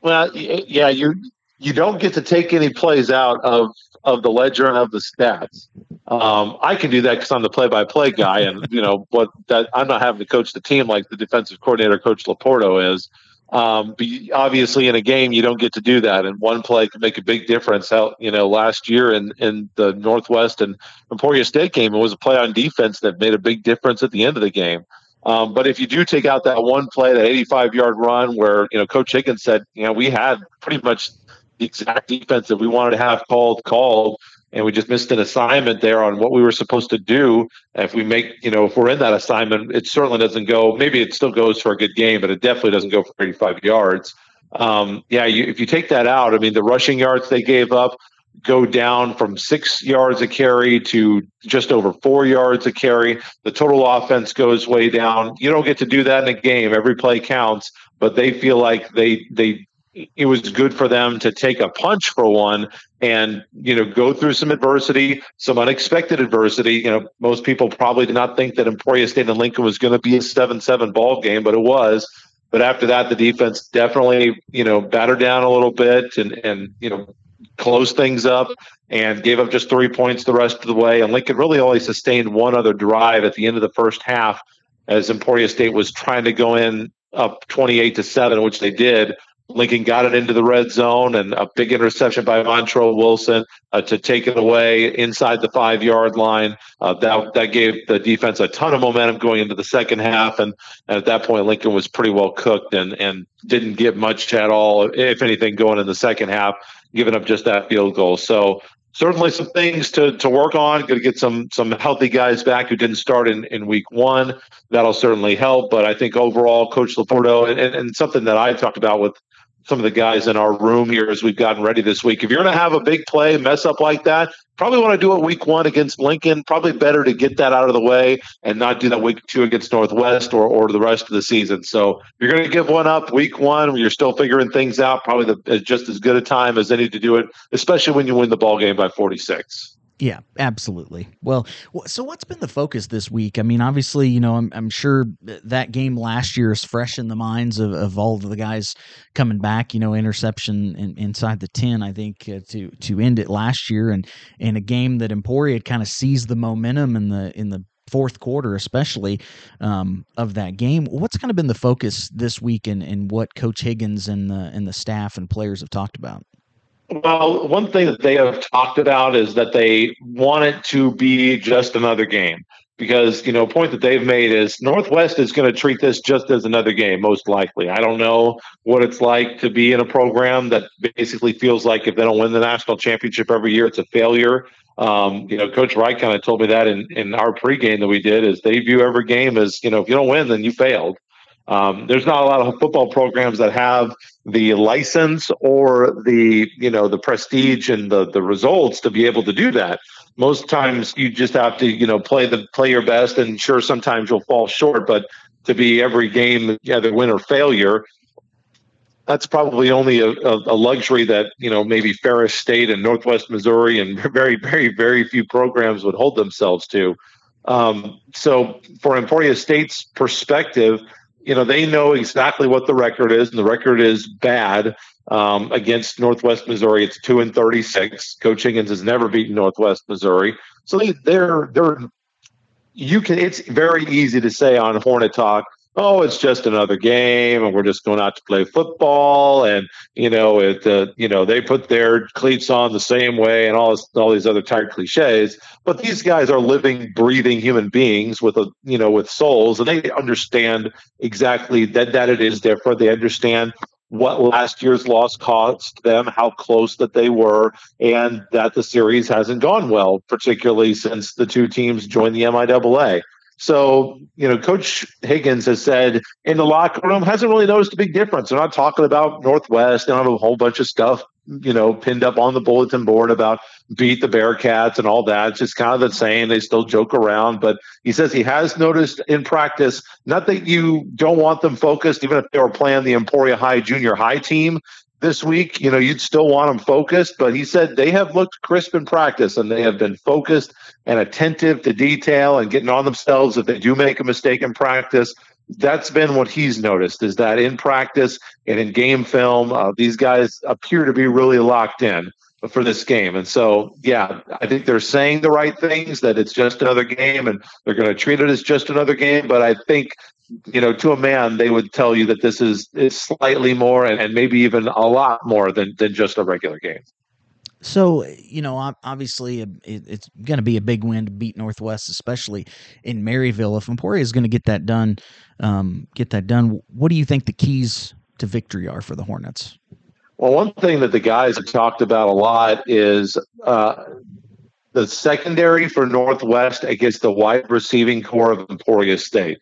Well, yeah, you you don't get to take any plays out of of the ledger and of the stats. Um, I can do that because I'm the play-by-play guy, and you know what? That I'm not having to coach the team like the defensive coordinator, Coach Laporto, is. Um, but obviously, in a game, you don't get to do that, and one play can make a big difference. Out, you know, last year in in the Northwest and Emporia State game, it was a play on defense that made a big difference at the end of the game. Um, but if you do take out that one play, that 85 yard run, where you know Coach Higgins said, you know, we had pretty much the exact defense that we wanted to have called called and we just missed an assignment there on what we were supposed to do. If we make, you know, if we're in that assignment, it certainly doesn't go. Maybe it still goes for a good game, but it definitely doesn't go for 85 yards. Um, yeah, you, if you take that out, I mean, the rushing yards they gave up go down from six yards a carry to just over four yards a carry. The total offense goes way down. You don't get to do that in a game. Every play counts, but they feel like they they it was good for them to take a punch for one and you know go through some adversity some unexpected adversity you know most people probably did not think that emporia state and lincoln was going to be a 7-7 ball game but it was But after that, the defense definitely, you know, battered down a little bit and, and you know, closed things up and gave up just three points the rest of the way. And Lincoln really only sustained one other drive at the end of the first half as Emporia State was trying to go in up 28 to 7, which they did. Lincoln got it into the red zone and a big interception by Montrell Wilson uh, to take it away inside the five yard line. Uh, that that gave the defense a ton of momentum going into the second half, and, and, at that point Lincoln was pretty well cooked and and didn't get much at all, if anything, going in the second half, giving up just that field goal. So certainly some things to, to work on. Going to get some some healthy guys back who didn't start in, in week one. That'll certainly help. But I think overall, Coach Laporto, and, and, and something that I talked about with some of the guys in our room here as we've gotten ready this week. If you're going to have a big play mess up like that, probably want to do it week one against Lincoln. Probably better to get that out of the way and not do that week two against Northwest or, or the rest of the season. So you're going to give one up week one, you're still figuring things out. Probably the, uh, just as good a time as any to do it, especially when you win the ball game by 46. Yeah, absolutely. Well, so what's been the focus this week? I mean, obviously, you know, I'm, I'm sure that game last year is fresh in the minds of, of all of the guys coming back. You know, interception in, inside the ten, I think, uh, to to end it last year, and in a game that Emporia had kind of seized the momentum in the in the fourth quarter, especially um, of that game. What's kind of been the focus this week, and, and what Coach Higgins and the and the staff and players have talked about? Well, one thing that they have talked about is that they want it to be just another game because you know point that they've made is northwest is going to treat this just as another game most likely. I don't know what it's like to be in a program that basically feels like if they don't win the national championship every year it's a failure. Um, you know coach wright kind of told me that in, in our pregame that we did is they view every game as you know if you don't win then you failed um, there's not a lot of football programs that have the license or the you know the prestige and the the results to be able to do that. Most times you just have to you know play the play your best, and sure sometimes you'll fall short, but to be every game either win or failure, that's probably only a, a, luxury that you know maybe Ferris State and Northwest Missouri and very very very few programs would hold themselves to. Um, so for Emporia State's perspective you know they know exactly what the record is, and the record is bad um, against Northwest Missouri. It's two and thirty six. Coach Higgins has never beaten Northwest Missouri, so they, they're they're you can. It's very easy to say on Hornet Talk oh, it's just another game, and we're just going out to play football, and you know, it, uh, you know, they put their cleats on the same way, and all this, all these other tired cliches. But these guys are living, breathing human beings with a, you know, with souls, and they understand exactly that that it is different. They understand what last year's loss cost them, how close that they were, and that the series hasn't gone well, particularly since the two teams joined the MIAA. So, you know, Coach Higgins has said in the locker room hasn't really noticed a big difference. They're not talking about Northwest. They don't have a whole bunch of stuff, you know, pinned up on the bulletin board about beat the Bearcats and all that. It's just kind of the same. They still joke around. But he says he has noticed in practice, not that you don't want them focused, even if they were playing the Emporia High junior high team, this week, you know, you'd still want them focused, but he said they have looked crisp in practice and they have been focused and attentive to detail and getting on themselves if they do make a mistake in practice. That's been what he's noticed is that in practice and in game film, uh, these guys appear to be really locked in for this game. And so, yeah, I think they're saying the right things that it's just another game and they're going to treat it as just another game. But I think you know, to a man, they would tell you that this is is slightly more and, and maybe even a lot more than than just a regular game. So, you know, obviously it's going to be a big win to beat Northwest, especially in Maryville. If Emporia is going to get that done, um, get that done, what do you think the keys to victory are for the Hornets? Well, one thing that the guys have talked about a lot is uh, the secondary for Northwest against the wide receiving core of Emporia State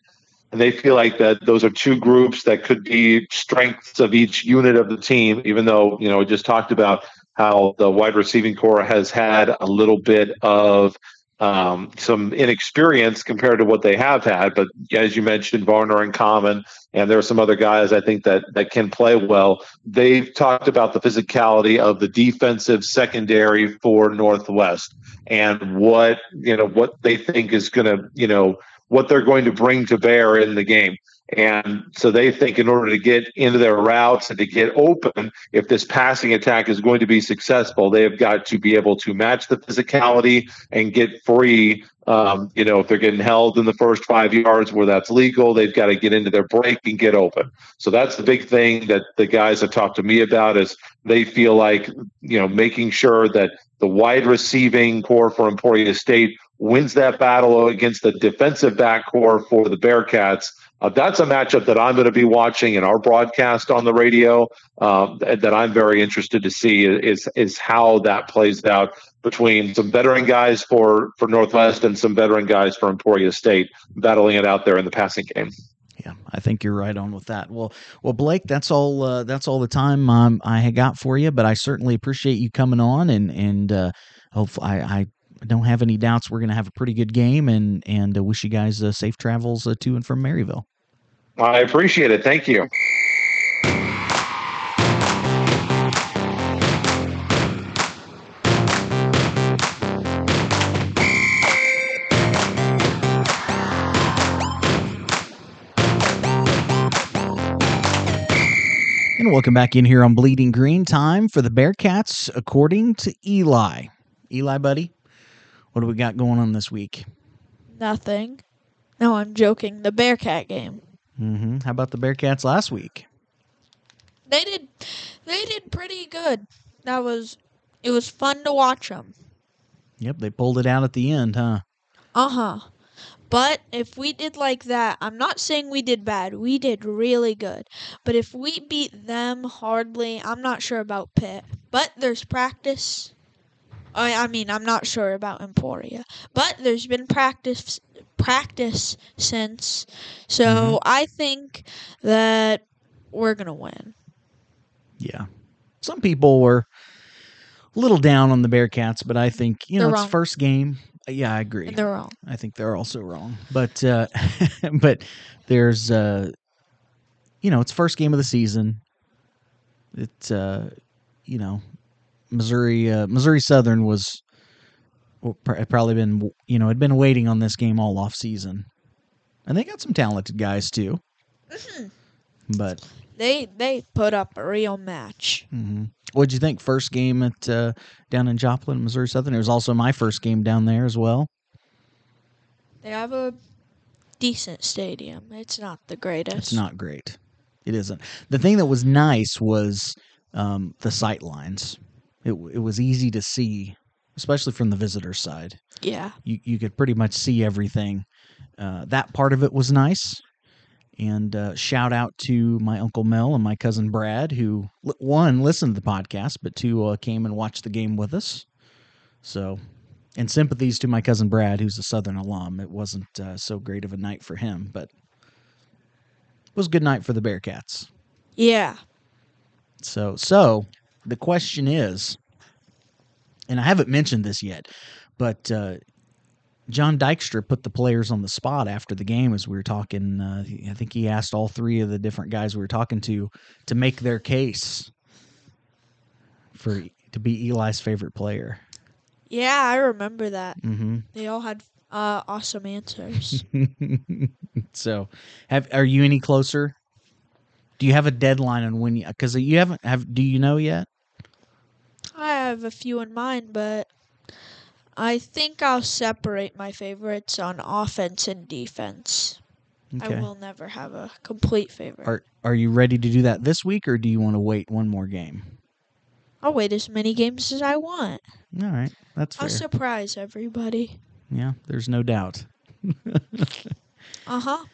they feel like that those are two groups that could be strengths of each unit of the team even though you know we just talked about how the wide receiving core has had a little bit of um, some inexperience compared to what they have had. But as you mentioned, Varner and Kahmann, and there are some other guys I think that that can play well. They've talked about the physicality of the defensive secondary for Northwest and what you know what they think is going to you know what they're going to bring to bear in the game. And so they think in order to get into their routes and to get open, if this passing attack is going to be successful, they have got to be able to match the physicality and get free. Um, you know, if they're getting held in the first five yards where that's legal, they've got to get into their break and get open. So that's the big thing that the guys have talked to me about is they feel like, you know, making sure that the wide receiving core for Emporia State wins that battle against the defensive back core for the Bearcats uh, that's a matchup that I'm going to be watching in our broadcast on the radio. Um, that I'm very interested to see is is how that plays out between some veteran guys for for Northwest and some veteran guys for Emporia State battling it out there in the passing game. Yeah, I think you're right on with that. Well, well, Blake, that's all. Uh, that's all the time um, I got for you. But I certainly appreciate you coming on, and and uh, hopefully, I, I don't have any doubts we're going to have a pretty good game, and and uh, wish you guys uh, safe travels uh, to and from Maryville. I appreciate it. Thank you. And welcome back in here on Bleeding Green. Time for the Bearcats, according to Eli. Eli, buddy, what do we got going on this week? Nothing. No, I'm joking. The Bearcat game. Mm-hmm. How about the Bearcats last week? They did, they did pretty good. That was, it was fun to watch them. Yep, they pulled it out at the end, huh? Uh huh. But if we did like that, I'm not saying we did bad. We did really good. But if we beat them hardly, I'm not sure about Pitt. But there's practice. I, I mean, I'm not sure about Emporia. But there's been practice practice since. So mm-hmm. I think that we're going to win. Yeah. Some people were a little down on the Bearcats, but I think, you know, it's first game. Yeah, I agree. And they're wrong. I think they're also wrong. But uh but there's uh you know, it's first game of the season. It's uh you know, Missouri uh, Missouri Southern was had probably been you know had been waiting on this game all off season, and they got some talented guys too. Mm-hmm. But they they put up a real match. Mm-hmm. What'd you think? First game at uh, down in Joplin, Missouri Southern. It was also my first game down there as well. They have a decent stadium. It's not the greatest. It's not great. It isn't. The thing that was nice was um, the sight lines. It it was easy to see especially from the visitor side. Yeah. You you could pretty much see everything. Uh, that part of it was nice. And uh, shout out to my uncle Mel and my cousin Brad, who one listened to the podcast, but two uh, came and watched the game with us. So, and sympathies to my cousin Brad, who's a Southern alum. It wasn't uh, so great of a night for him, but it was a good night for the Bearcats. Yeah. So, so the question is, and I haven't mentioned this yet, but uh, John Dykstra put the players on the spot after the game as we were talking. Uh, I think he asked all three of the different guys we were talking to to make their case for to be Eli's favorite player. Yeah, I remember that. Mm-hmm. They all had uh, awesome answers. so, have are you any closer? Do you have a deadline on when you? Because you haven't have. Do you know yet? I have a few in mind, but I think I'll separate my favorites on offense and defense. Okay. I will never have a complete favorite. Are Are you ready to do that this week, or do you want to wait one more game? I'll wait as many games as I want. All right, that's fair. I'll surprise everybody. Yeah, there's no doubt. uh huh.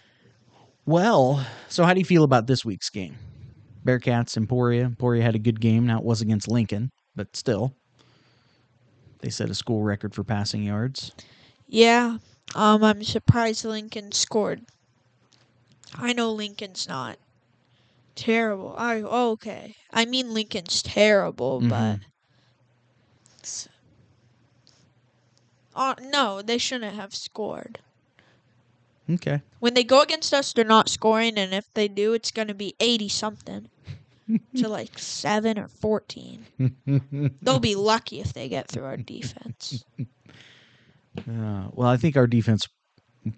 Well, so how do you feel about this week's game? Bearcats, Emporia. Emporia had a good game. Now it was against Lincoln but still, they set a school record for passing yards. Yeah, um, I'm surprised Lincoln scored. I know Lincoln's not terrible. I okay. I mean Lincoln's terrible, mm-hmm. but uh, no, they shouldn't have scored. Okay. When they go against us, they're not scoring, and if they do, it's going to be eighty something to like seven or 14. They'll be lucky if they get through our defense. Uh, well, I think our defense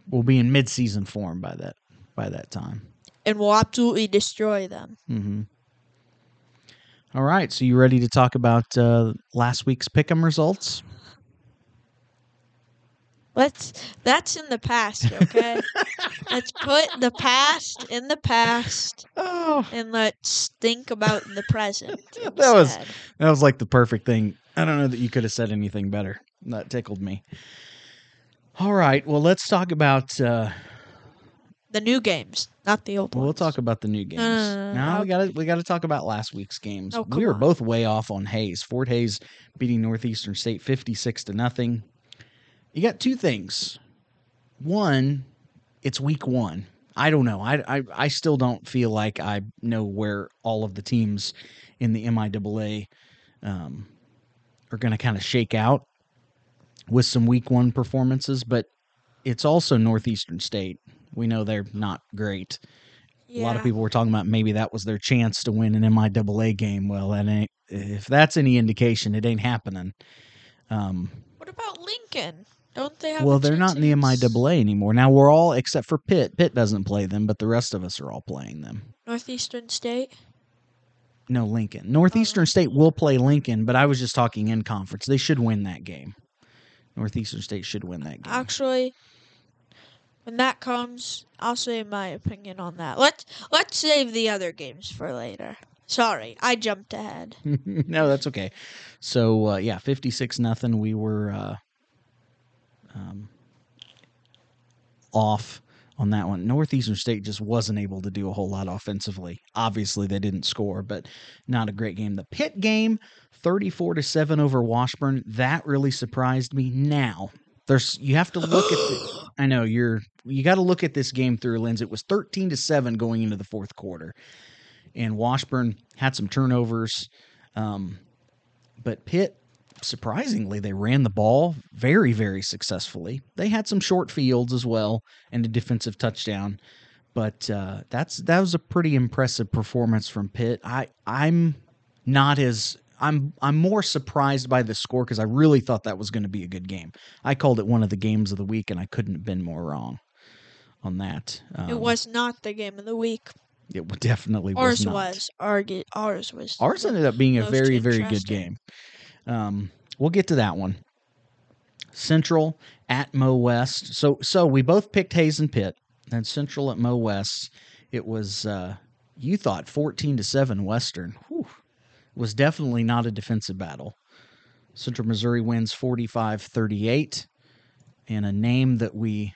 will be in mid-season form by that by that time. and we'll absolutely destroy them. Mm-hmm. All right, so you ready to talk about uh, last week's pick'em results? Let's that's in the past, okay? let's put the past in the past Oh. and let's think about the present. that was that was like the perfect thing. I don't know that you could have said anything better. That tickled me. All right, well, let's talk about. Uh, the new games, not the old well, we'll talk about the new games. no, now we got to we got to talk about last week's games. Oh, we were on. both way off on Hays. Fort Hays beating Northeastern State fifty six to nothing. You got two things. One, it's week one. I don't know. I, I I still don't feel like I know where all of the teams in the MIAA um, are going to kind of shake out with some week one performances, but it's also Northeastern State. We know they're not great. A lot of people were talking about maybe that was their chance to win an MIAA game. Well, that ain't, if that's any indication, it ain't happening. Um, What about Lincoln? Don't they have? well, they're not in the chance against MIAA anymore. Now we're all except for Pitt. Pitt doesn't play them, but the rest of us are all playing them. Northeastern State. No, Lincoln. Northeastern State will play Lincoln, but I was just talking in conference. They should win that game. Northeastern State should win that game. Actually, when that comes, I'll say my opinion on that. Let's let's save the other games for later. Sorry, I jumped ahead. no, that's okay. So uh, yeah, fifty six nothing. We were uh, um, off on that one. Northeastern State just wasn't able to do a whole lot offensively. Obviously, they didn't score, but not a great game. The Pitt game, thirty four to seven over Washburn. That really surprised me. Now there's you have to look at. The, I know you're you got to look at this game through a lens. It was thirteen to seven going into the fourth quarter and Washburn had some turnovers. Um, but Pitt, surprisingly, they ran the ball very, very successfully. They had some short fields as well and a defensive touchdown. But uh, that's that was a pretty impressive performance from Pitt. I I'm not as I'm I'm more surprised by the score because I really thought that was going to be a good game. I called it one of the games of the week, and I couldn't have been more wrong on that. Um, it was not the game of the week. It definitely was Ours not. was. Argu- ours was. Ours ended up being a very, very good game. Um, we'll get to that one. Central at Mo West. So, so we both picked Hays and Pitt. Then Central at Mo West. It was uh, you thought fourteen to seven Western. Whew. Was definitely not a defensive battle. Central Missouri wins 45-38. And a name that we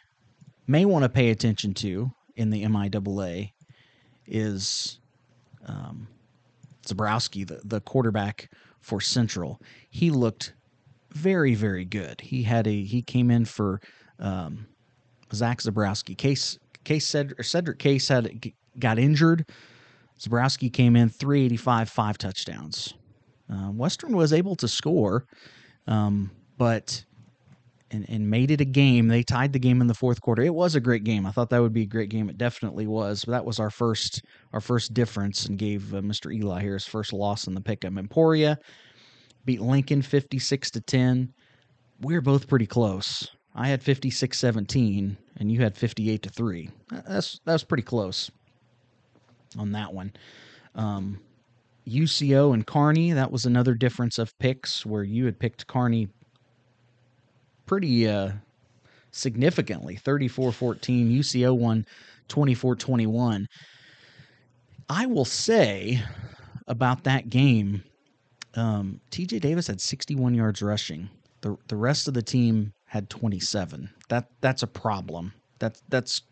may want to pay attention to in the MIAA is um, Zebrowski, the, the quarterback for Central. He looked very, very good. He had a he came in for um, Zach Zebrowski. Case Case Cedric, Cedric Case had got injured. Zebrowski came in 385, five touchdowns. Uh, Western was able to score, um, but and, and made it a game. They tied the game in the fourth quarter. It was a great game. I thought that would be a great game. It definitely was. But that was our first our first difference and gave uh, Mr. Eli here his first loss in the pick'em. Emporia beat Lincoln 56 to 10. We were both pretty close. I had 56-17 and you had 58 to 3. That's that was pretty close on that one. Um, UCO and Kearney, that was another difference of picks where you had picked Kearney pretty uh, significantly. 34-14 UCO won 24-21 I will say about that game um, TJ Davis had 61 yards rushing. The the rest of the team had 27 that that's a problem. That that's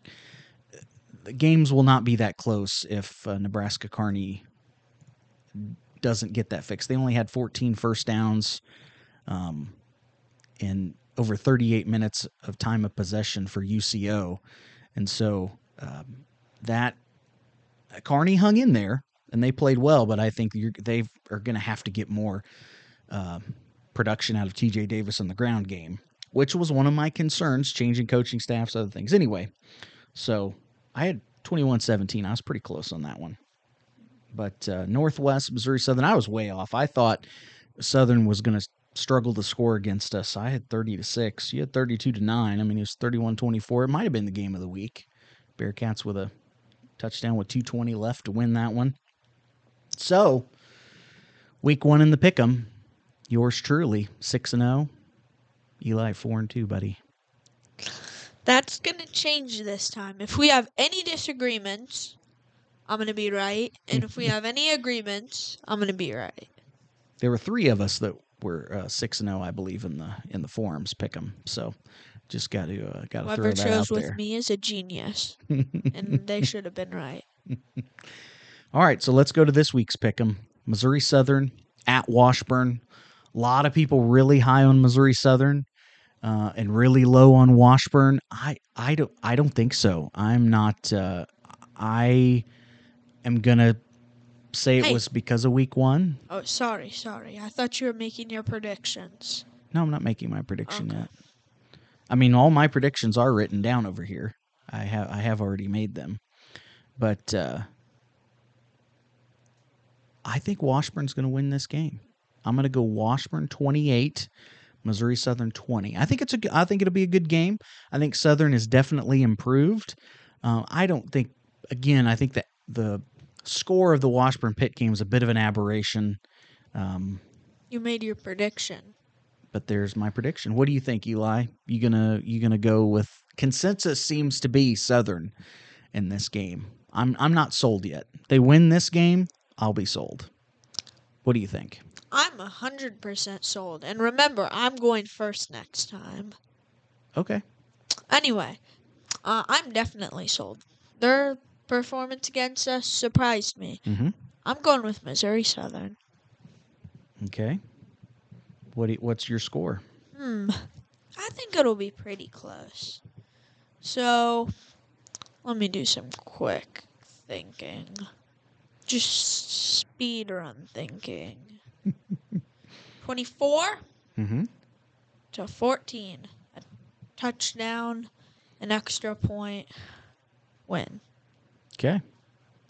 the games will not be that close if uh, Nebraska Kearney doesn't get that fixed. They only had 14 first downs um, and over 38 minutes of time of possession for UCO. And so um, that Kearney hung in there and they played well, but I think they are going to have to get more uh, production out of TJ Davis in the ground game, which was one of my concerns, changing coaching staffs, other things. Anyway, so I had 21 17. I was pretty close on that one. But uh, Northwest, Missouri Southern, I was way off. I thought Southern was going to struggle to score against us. I had 30 to 6. You had 32 to 9. I mean, it was 31 24. It might have been the game of the week. Bearcats with a touchdown with 220 left to win that one. So, week one in the pick'em, yours truly, six and zero. Eli four and two, buddy. That's going to change this time. If we have any disagreements, I'm going to be right. And if we have any agreements, I'm going to be right. There were three of us that were uh, six and zero, I believe, in the in the forums pick'em. So, just got to uh, got to throw that Whoever chose out with there. me is a genius. and they should have been right. All right, so let's go to this week's pick'em. Missouri Southern at Washburn. A lot of people really high on Missouri Southern uh, and really low on Washburn. I I don't I don't think so. I'm not. Uh, I am gonna say it Hey. was because of week one. Oh, sorry, sorry. I thought you were making your predictions. No, I'm not making my prediction yet. I mean, all my predictions are written down over here. I have I have already made them, but uh, I think Washburn's going to win this game. I'm going to go Washburn 28, Missouri Southern 20. I think it's a I think it'll be a good game. I think Southern is definitely improved. Uh, I don't think again. I think that the score of the Washburn Pitt game is a bit of an aberration. Um, You made your prediction. but there's my prediction. What do you think, Eli? You gonna you gonna go with consensus? Seems to be Southern in this game. I'm I'm not sold yet. They win this game, I'll be sold. What do you think? I'm a 100% sold. And remember, I'm going first next time. Okay. Anyway, uh, I'm definitely sold. Their performance against us surprised me. Mm-hmm. I'm going with Missouri Southern. Okay. What you- what's your score? Hmm. I think it'll be pretty close. So, let me do some quick thinking. Just speed run thinking. 24 Mm-hmm. to 14. A touchdown, an extra point, win. Okay.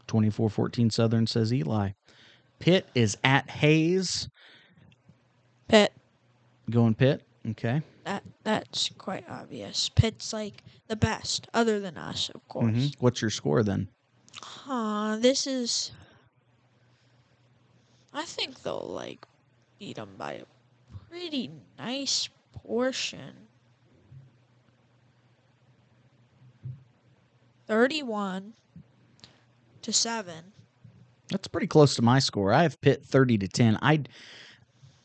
24-14 Southern says Eli. Pitt is at Hays. Pitt. Going Pitt. Okay. That that's quite obvious. Pitt's like the best, other than us, of course. Mhm. What's your score then? Huh, this is. I think they'll like beat them by a pretty nice portion. Thirty-one to seven. That's pretty close to my score. I have Pitt 30 to 10. I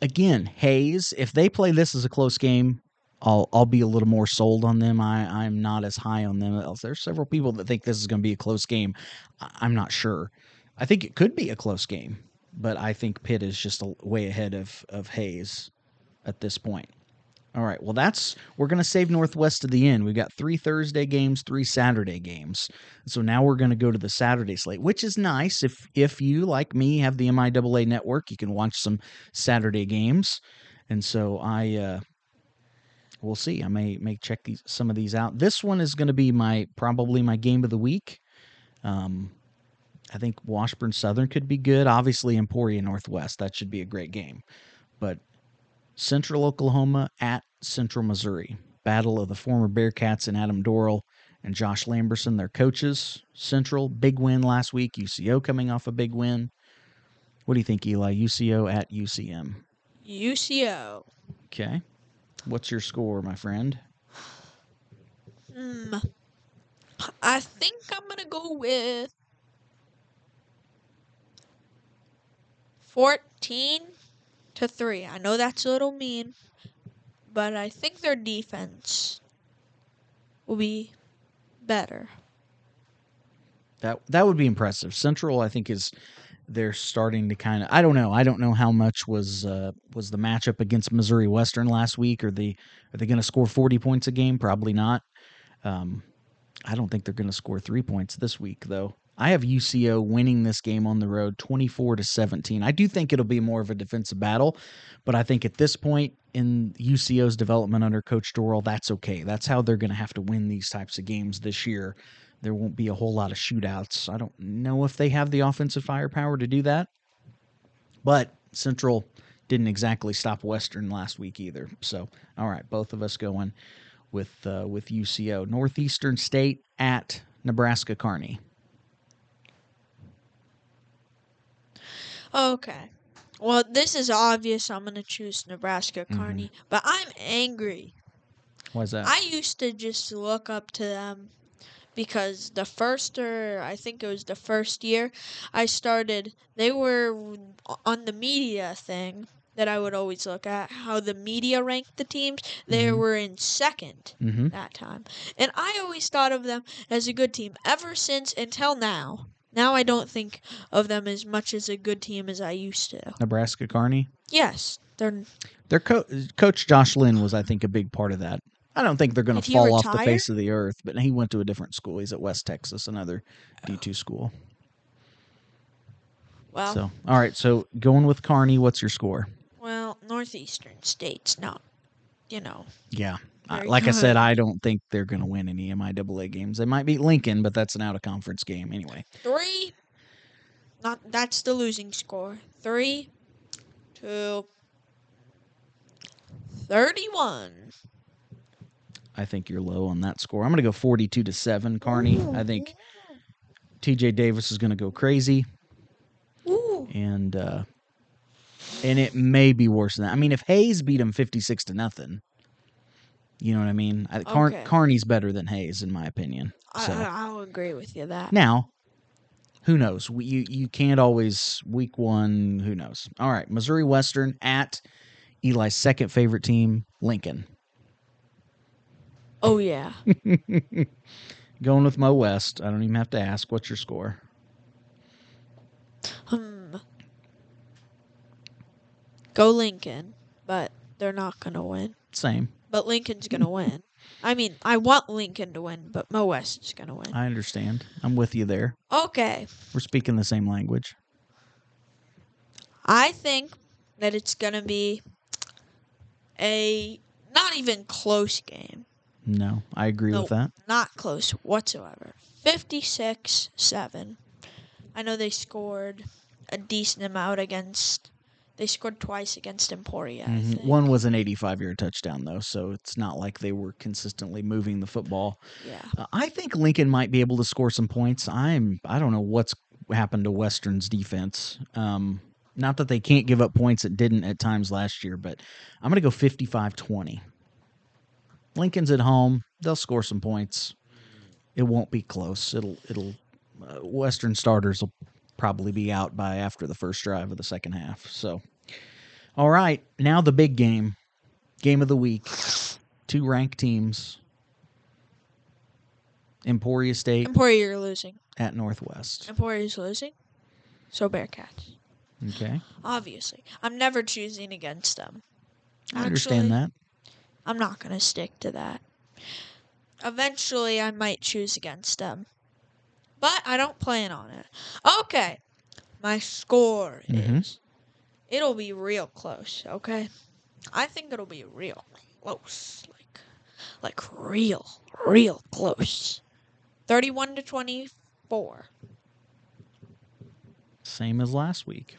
again, Hays, if they play this as a close game, I'll I'll be a little more sold on them. I I'm not as high on them. There's several people that think this is going to be a close game. I'm not sure. I think it could be a close game, but I think Pitt is just a, way ahead of of Hays at this point. All right. Well, that's we're going to save Northwest to the end. We've got three Thursday games, three Saturday games. So now we're going to go to the Saturday slate, which is nice. If if you like me have the MIAA network, you can watch some Saturday games. And so I uh we'll see. I may may check these some of these out. This one is going to be my probably my game of the week. Um I think Washburn Southern could be good. Obviously Emporia Northwest, that should be a great game. But Central Oklahoma at Central Missouri. Battle of the former Bearcats and Adam Dorrell and Josh Lamberson, their coaches. Central, big win last week. UCO coming off a big win. What do you think, Eli? UCO at UCM. UCO. Okay. What's your score, my friend? Hmm. I think I'm gonna go with fourteen to three. I know that's a little mean, but I think their defense will be better. That that would be impressive. Central, I think, is they're starting to kind of. I don't know. I don't know how much was uh, was the matchup against Missouri Western last week. Are they are they going to score forty points a game? Probably not. Um, I don't think they're going to score three points this week, though. I have UCO winning this game on the road, twenty-four to seventeen. I do think it'll be more of a defensive battle, but I think at this point in UCO's development under Coach Dorrell, that's okay. That's how they're going to have to win these types of games this year. There won't be a whole lot of shootouts. I don't know if they have the offensive firepower to do that, but Central didn't exactly stop Western last week either. So, all right, both of us going with uh, with UCO. Northeastern State at Nebraska Kearney. Okay. Well, this is obvious. I'm gonna choose Nebraska Mhm. Kearney, but I'm angry. Why's that? I used to just look up to them because the first or I think it was the first year I started, they were on the media thing that I would always look at how the media ranked the teams. They Mhm. were in 2nd Mhm. that time, and I always thought of them as a good team ever since until now. Now I don't think of them as much as a good team as I used to. Nebraska Kearney. Yes, they're Their co- coach Josh Lynn was, I think, a big part of that. I don't think they're going to fall off the face of the earth, but he went to a different school. He's at West Texas, another D two school. well, So, all right. So, going with Kearney, what's your score? well, Northeastern State's not, you know. Yeah. Very like I said. I don't think they're going to win any MIAA games. They might beat Lincoln, but that's an out of conference game anyway. Three. Not that's the losing score. Three, two, thirty-one. I think you're low on that score. I'm going to go 42 to 7 Kearney. I think TJ Davis is going to go crazy. And uh and it may be worse than that. I mean, if Hays beat him 56 to nothing, you know what I mean? I, Car- Okay. Kearney's better than Hays in my opinion. I, So I, I'll agree with you that. now, who knows? We, you you can't always week 1, who knows. All right, Missouri Western at Eli's second favorite team, Lincoln. Oh yeah. Going with Mo West. I don't even have to ask. What's your score? Hmm. Go Lincoln, but they're not gonna win. Same. But Lincoln's gonna win. I mean, I want Lincoln to win, but Mo West is gonna win. I understand. I'm with you there. Okay. We're speaking the same language. I think that it's gonna be a not even close game. No, I agree No, with that. Not close whatsoever. 56 7. I know they scored a decent amount against. They scored twice against Emporia. I Mhm. One was an 85 yard touchdown, though, so it's not like they were consistently moving the football. Yeah. Uh, I think Lincoln might be able to score some points. I'm I don't know what's happened to Western's defense. Um, not that they can't give up points; it didn't at times last year, but I'm going to go 55-20. Lincoln's at home; they'll score some points. It won't be close. It'll it'll uh, Western starters will probably be out by after the first drive of the second half. So, all right, now the big game, game of the week. Two ranked teams. Emporia State Emporia, you're losing. at Northwest. Emporia's losing. So Bearcats. Okay, Obviously. I'm never choosing against them. I understand Actually, that. I'm not going to stick to that. Eventually, I might choose against them. But I don't plan on it. Okay. My score Mhm. is. It'll be real close, okay? I think it'll be real close. Like, like real, real close. 31 to 24. Same as last week.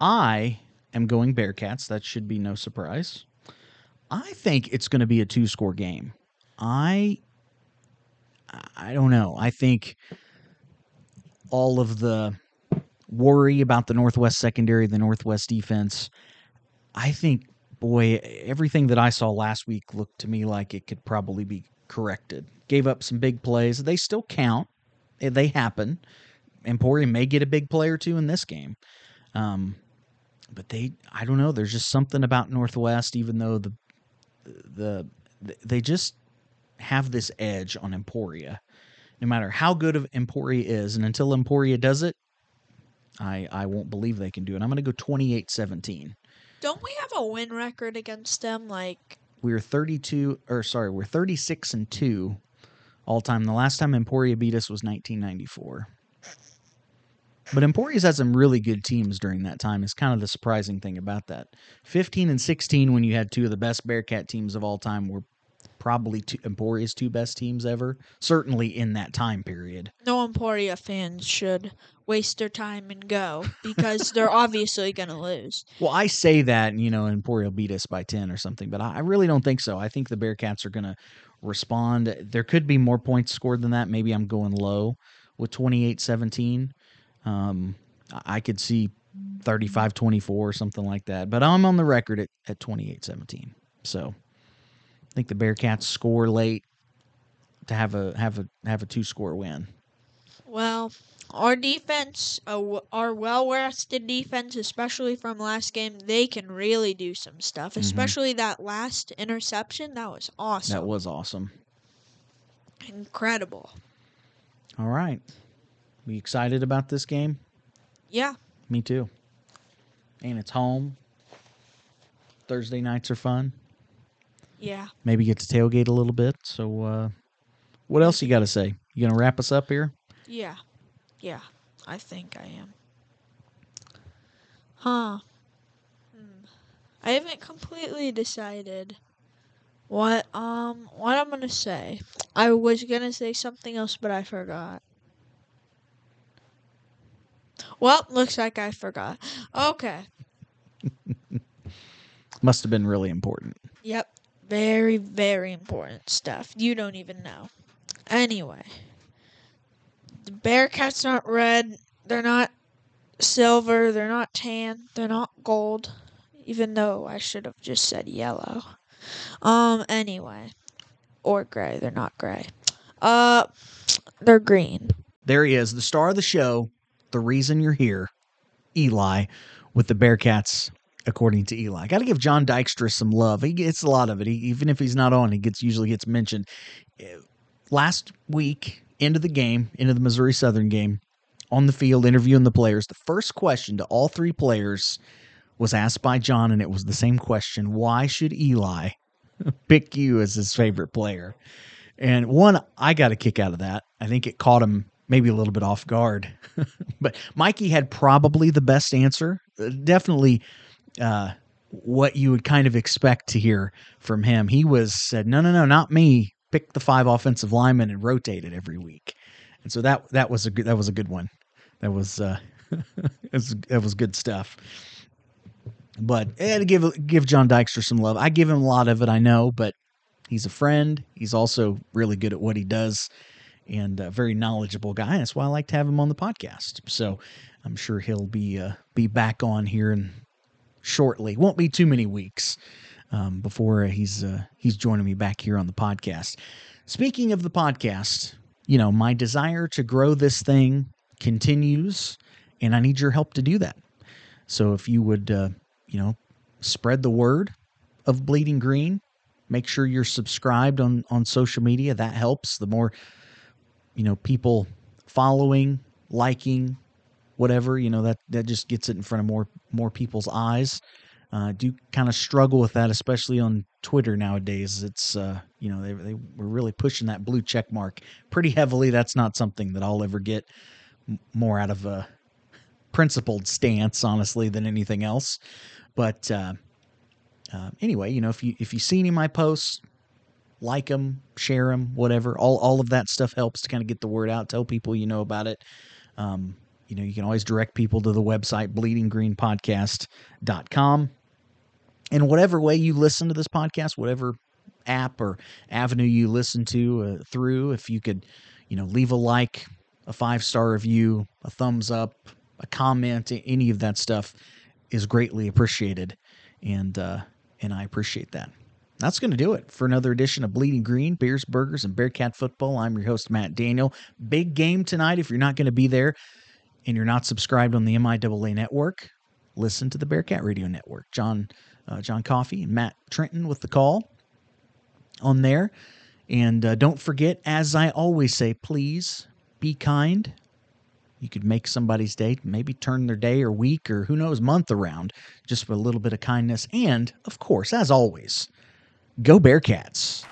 I am going Bearcats. That should be no surprise. I think it's going to be a two score game. I I don't know. I think all of the worry about the Northwest secondary, the Northwest defense, I think boy, everything that I saw last week looked to me like it could probably be corrected. Gave up some big plays. They still count. They happen. Emporium may get a big play or two in this game. Um, but they, I don't know. There's just something about Northwest, even though the, the, they just have this edge on Emporia. No matter how good of Emporia is, and until Emporia does it, I, I won't believe they can do it. I'm going to go 28 17. Don't we have a win record against them? Like, we're 32, or sorry, we're 36 and 2 all time. The last time Emporia beat us was 1994. But Emporia's had some really good teams during that time. Is kind of the surprising thing about that. 15 and 16, when you had two of the best Bearcat teams of all time, were probably two, Emporia's two best teams ever. Certainly in that time period. no Emporia fans should waste their time and go because they're obviously going to lose. Well, I say that, you know, Emporia beat us by 10 or something, but I, really don't think so. I think the Bearcats are going to respond. There could be more points scored than that. Maybe I'm going low with 28 17. Um, I I could see 35 24 or something like that. But I'm on the record at, at 28 17. So I think the Bearcats score late to have a have a have a two score win. Well, our defense, uh, our well-rested defense, especially from last game, they can really do some stuff. Mhm. Especially that last interception, that was awesome, That was awesome. incredible. All right. We excited about this game? Yeah, Me too. And it's home. Thursday nights are fun. Yeah. Maybe get to tailgate a little bit. So uh what else you got to say? You going to wrap us up here? Yeah. Yeah. I think I am. Huh. Hmm. I haven't completely decided what um what I'm going to say. I was going to say something else but I forgot. Well, looks like I forgot. Okay. Must have been really important. Yep. Very very important stuff. You don't even know. Anyway, the Bearcats aren't red. They're not silver. They're not tan. They're not gold. Even though I should have just said yellow. Um. Anyway, or gray. They're not gray. Uh, they're green. There he is, the star of the show, the reason you're here, Eli, with the Bearcats, according to Eli. I Got to give John Dykstra some love. He gets a lot of it. He, even if he's not on, he gets usually gets mentioned. Eh, Last week, into the game, into the Missouri Southern game, on the field, interviewing the players, the first question to all three players was asked by John, and it was the same question Why should Eli pick you as his favorite player? And one, I got a kick out of that. I think it caught him maybe a little bit off guard. but Mikey had probably the best answer. Uh, Definitely uh, what you would kind of expect to hear from him. He was said, "No, no, no, not me. Pick the five offensive linemen and rotate it every week." And so that that was a good that was a good one. That was uh, was, that was good stuff. But had to give give John Dykstra some love. I give him a lot of it, I know, but he's a friend. He's also really good at what he does and a very knowledgeable guy. That's why I like to have him on the podcast. So I'm sure he'll be uh, be back on here and shortly. Won't be too many weeks um, before he's uh, he's joining me back here on the podcast. Speaking of the podcast, you know my desire to grow this thing continues, and I need your help to do that. So if you would, uh, you know, spread the word of Bleeding Green, make sure you're subscribed on on social media. That helps. The more you know people following liking whatever you know that that just gets it in front of more more people's eyes uh, do kind of struggle with that especially on twitter nowadays it's uh you know they, they were really pushing that blue check mark pretty heavily that's not something that i'll ever get more out of a principled stance honestly than anything else but uh, uh, anyway you know if you if you see any of my posts like them, share them, whatever. All all of that stuff helps to kind of get the word out. Tell people you know about it. Um, you know, you can always direct people to the website bleedinggreenpodcast.com. And whatever way you listen to this podcast, whatever app or avenue you listen to uh, through, if you could, you know, leave a like, a five star review, a thumbs up, a comment, any of that stuff is greatly appreciated. And uh, and I appreciate that. That's going to do it for another edition of Bleeding Green, Beers, Burgers, and Bearcat Football. I'm your host, Matt Daniel. Big game tonight. If you're not going to be there and you're not subscribed on the MIAA network, listen to the Bearcat Radio Network. John, uh, John Coffey and Matt Trenton with the call on there. And uh, don't forget, as I always say, please be kind. You could make somebody's day, maybe turn their day or week or who knows, month around just with a little bit of kindness. And, of course, as always, Go Bearcats.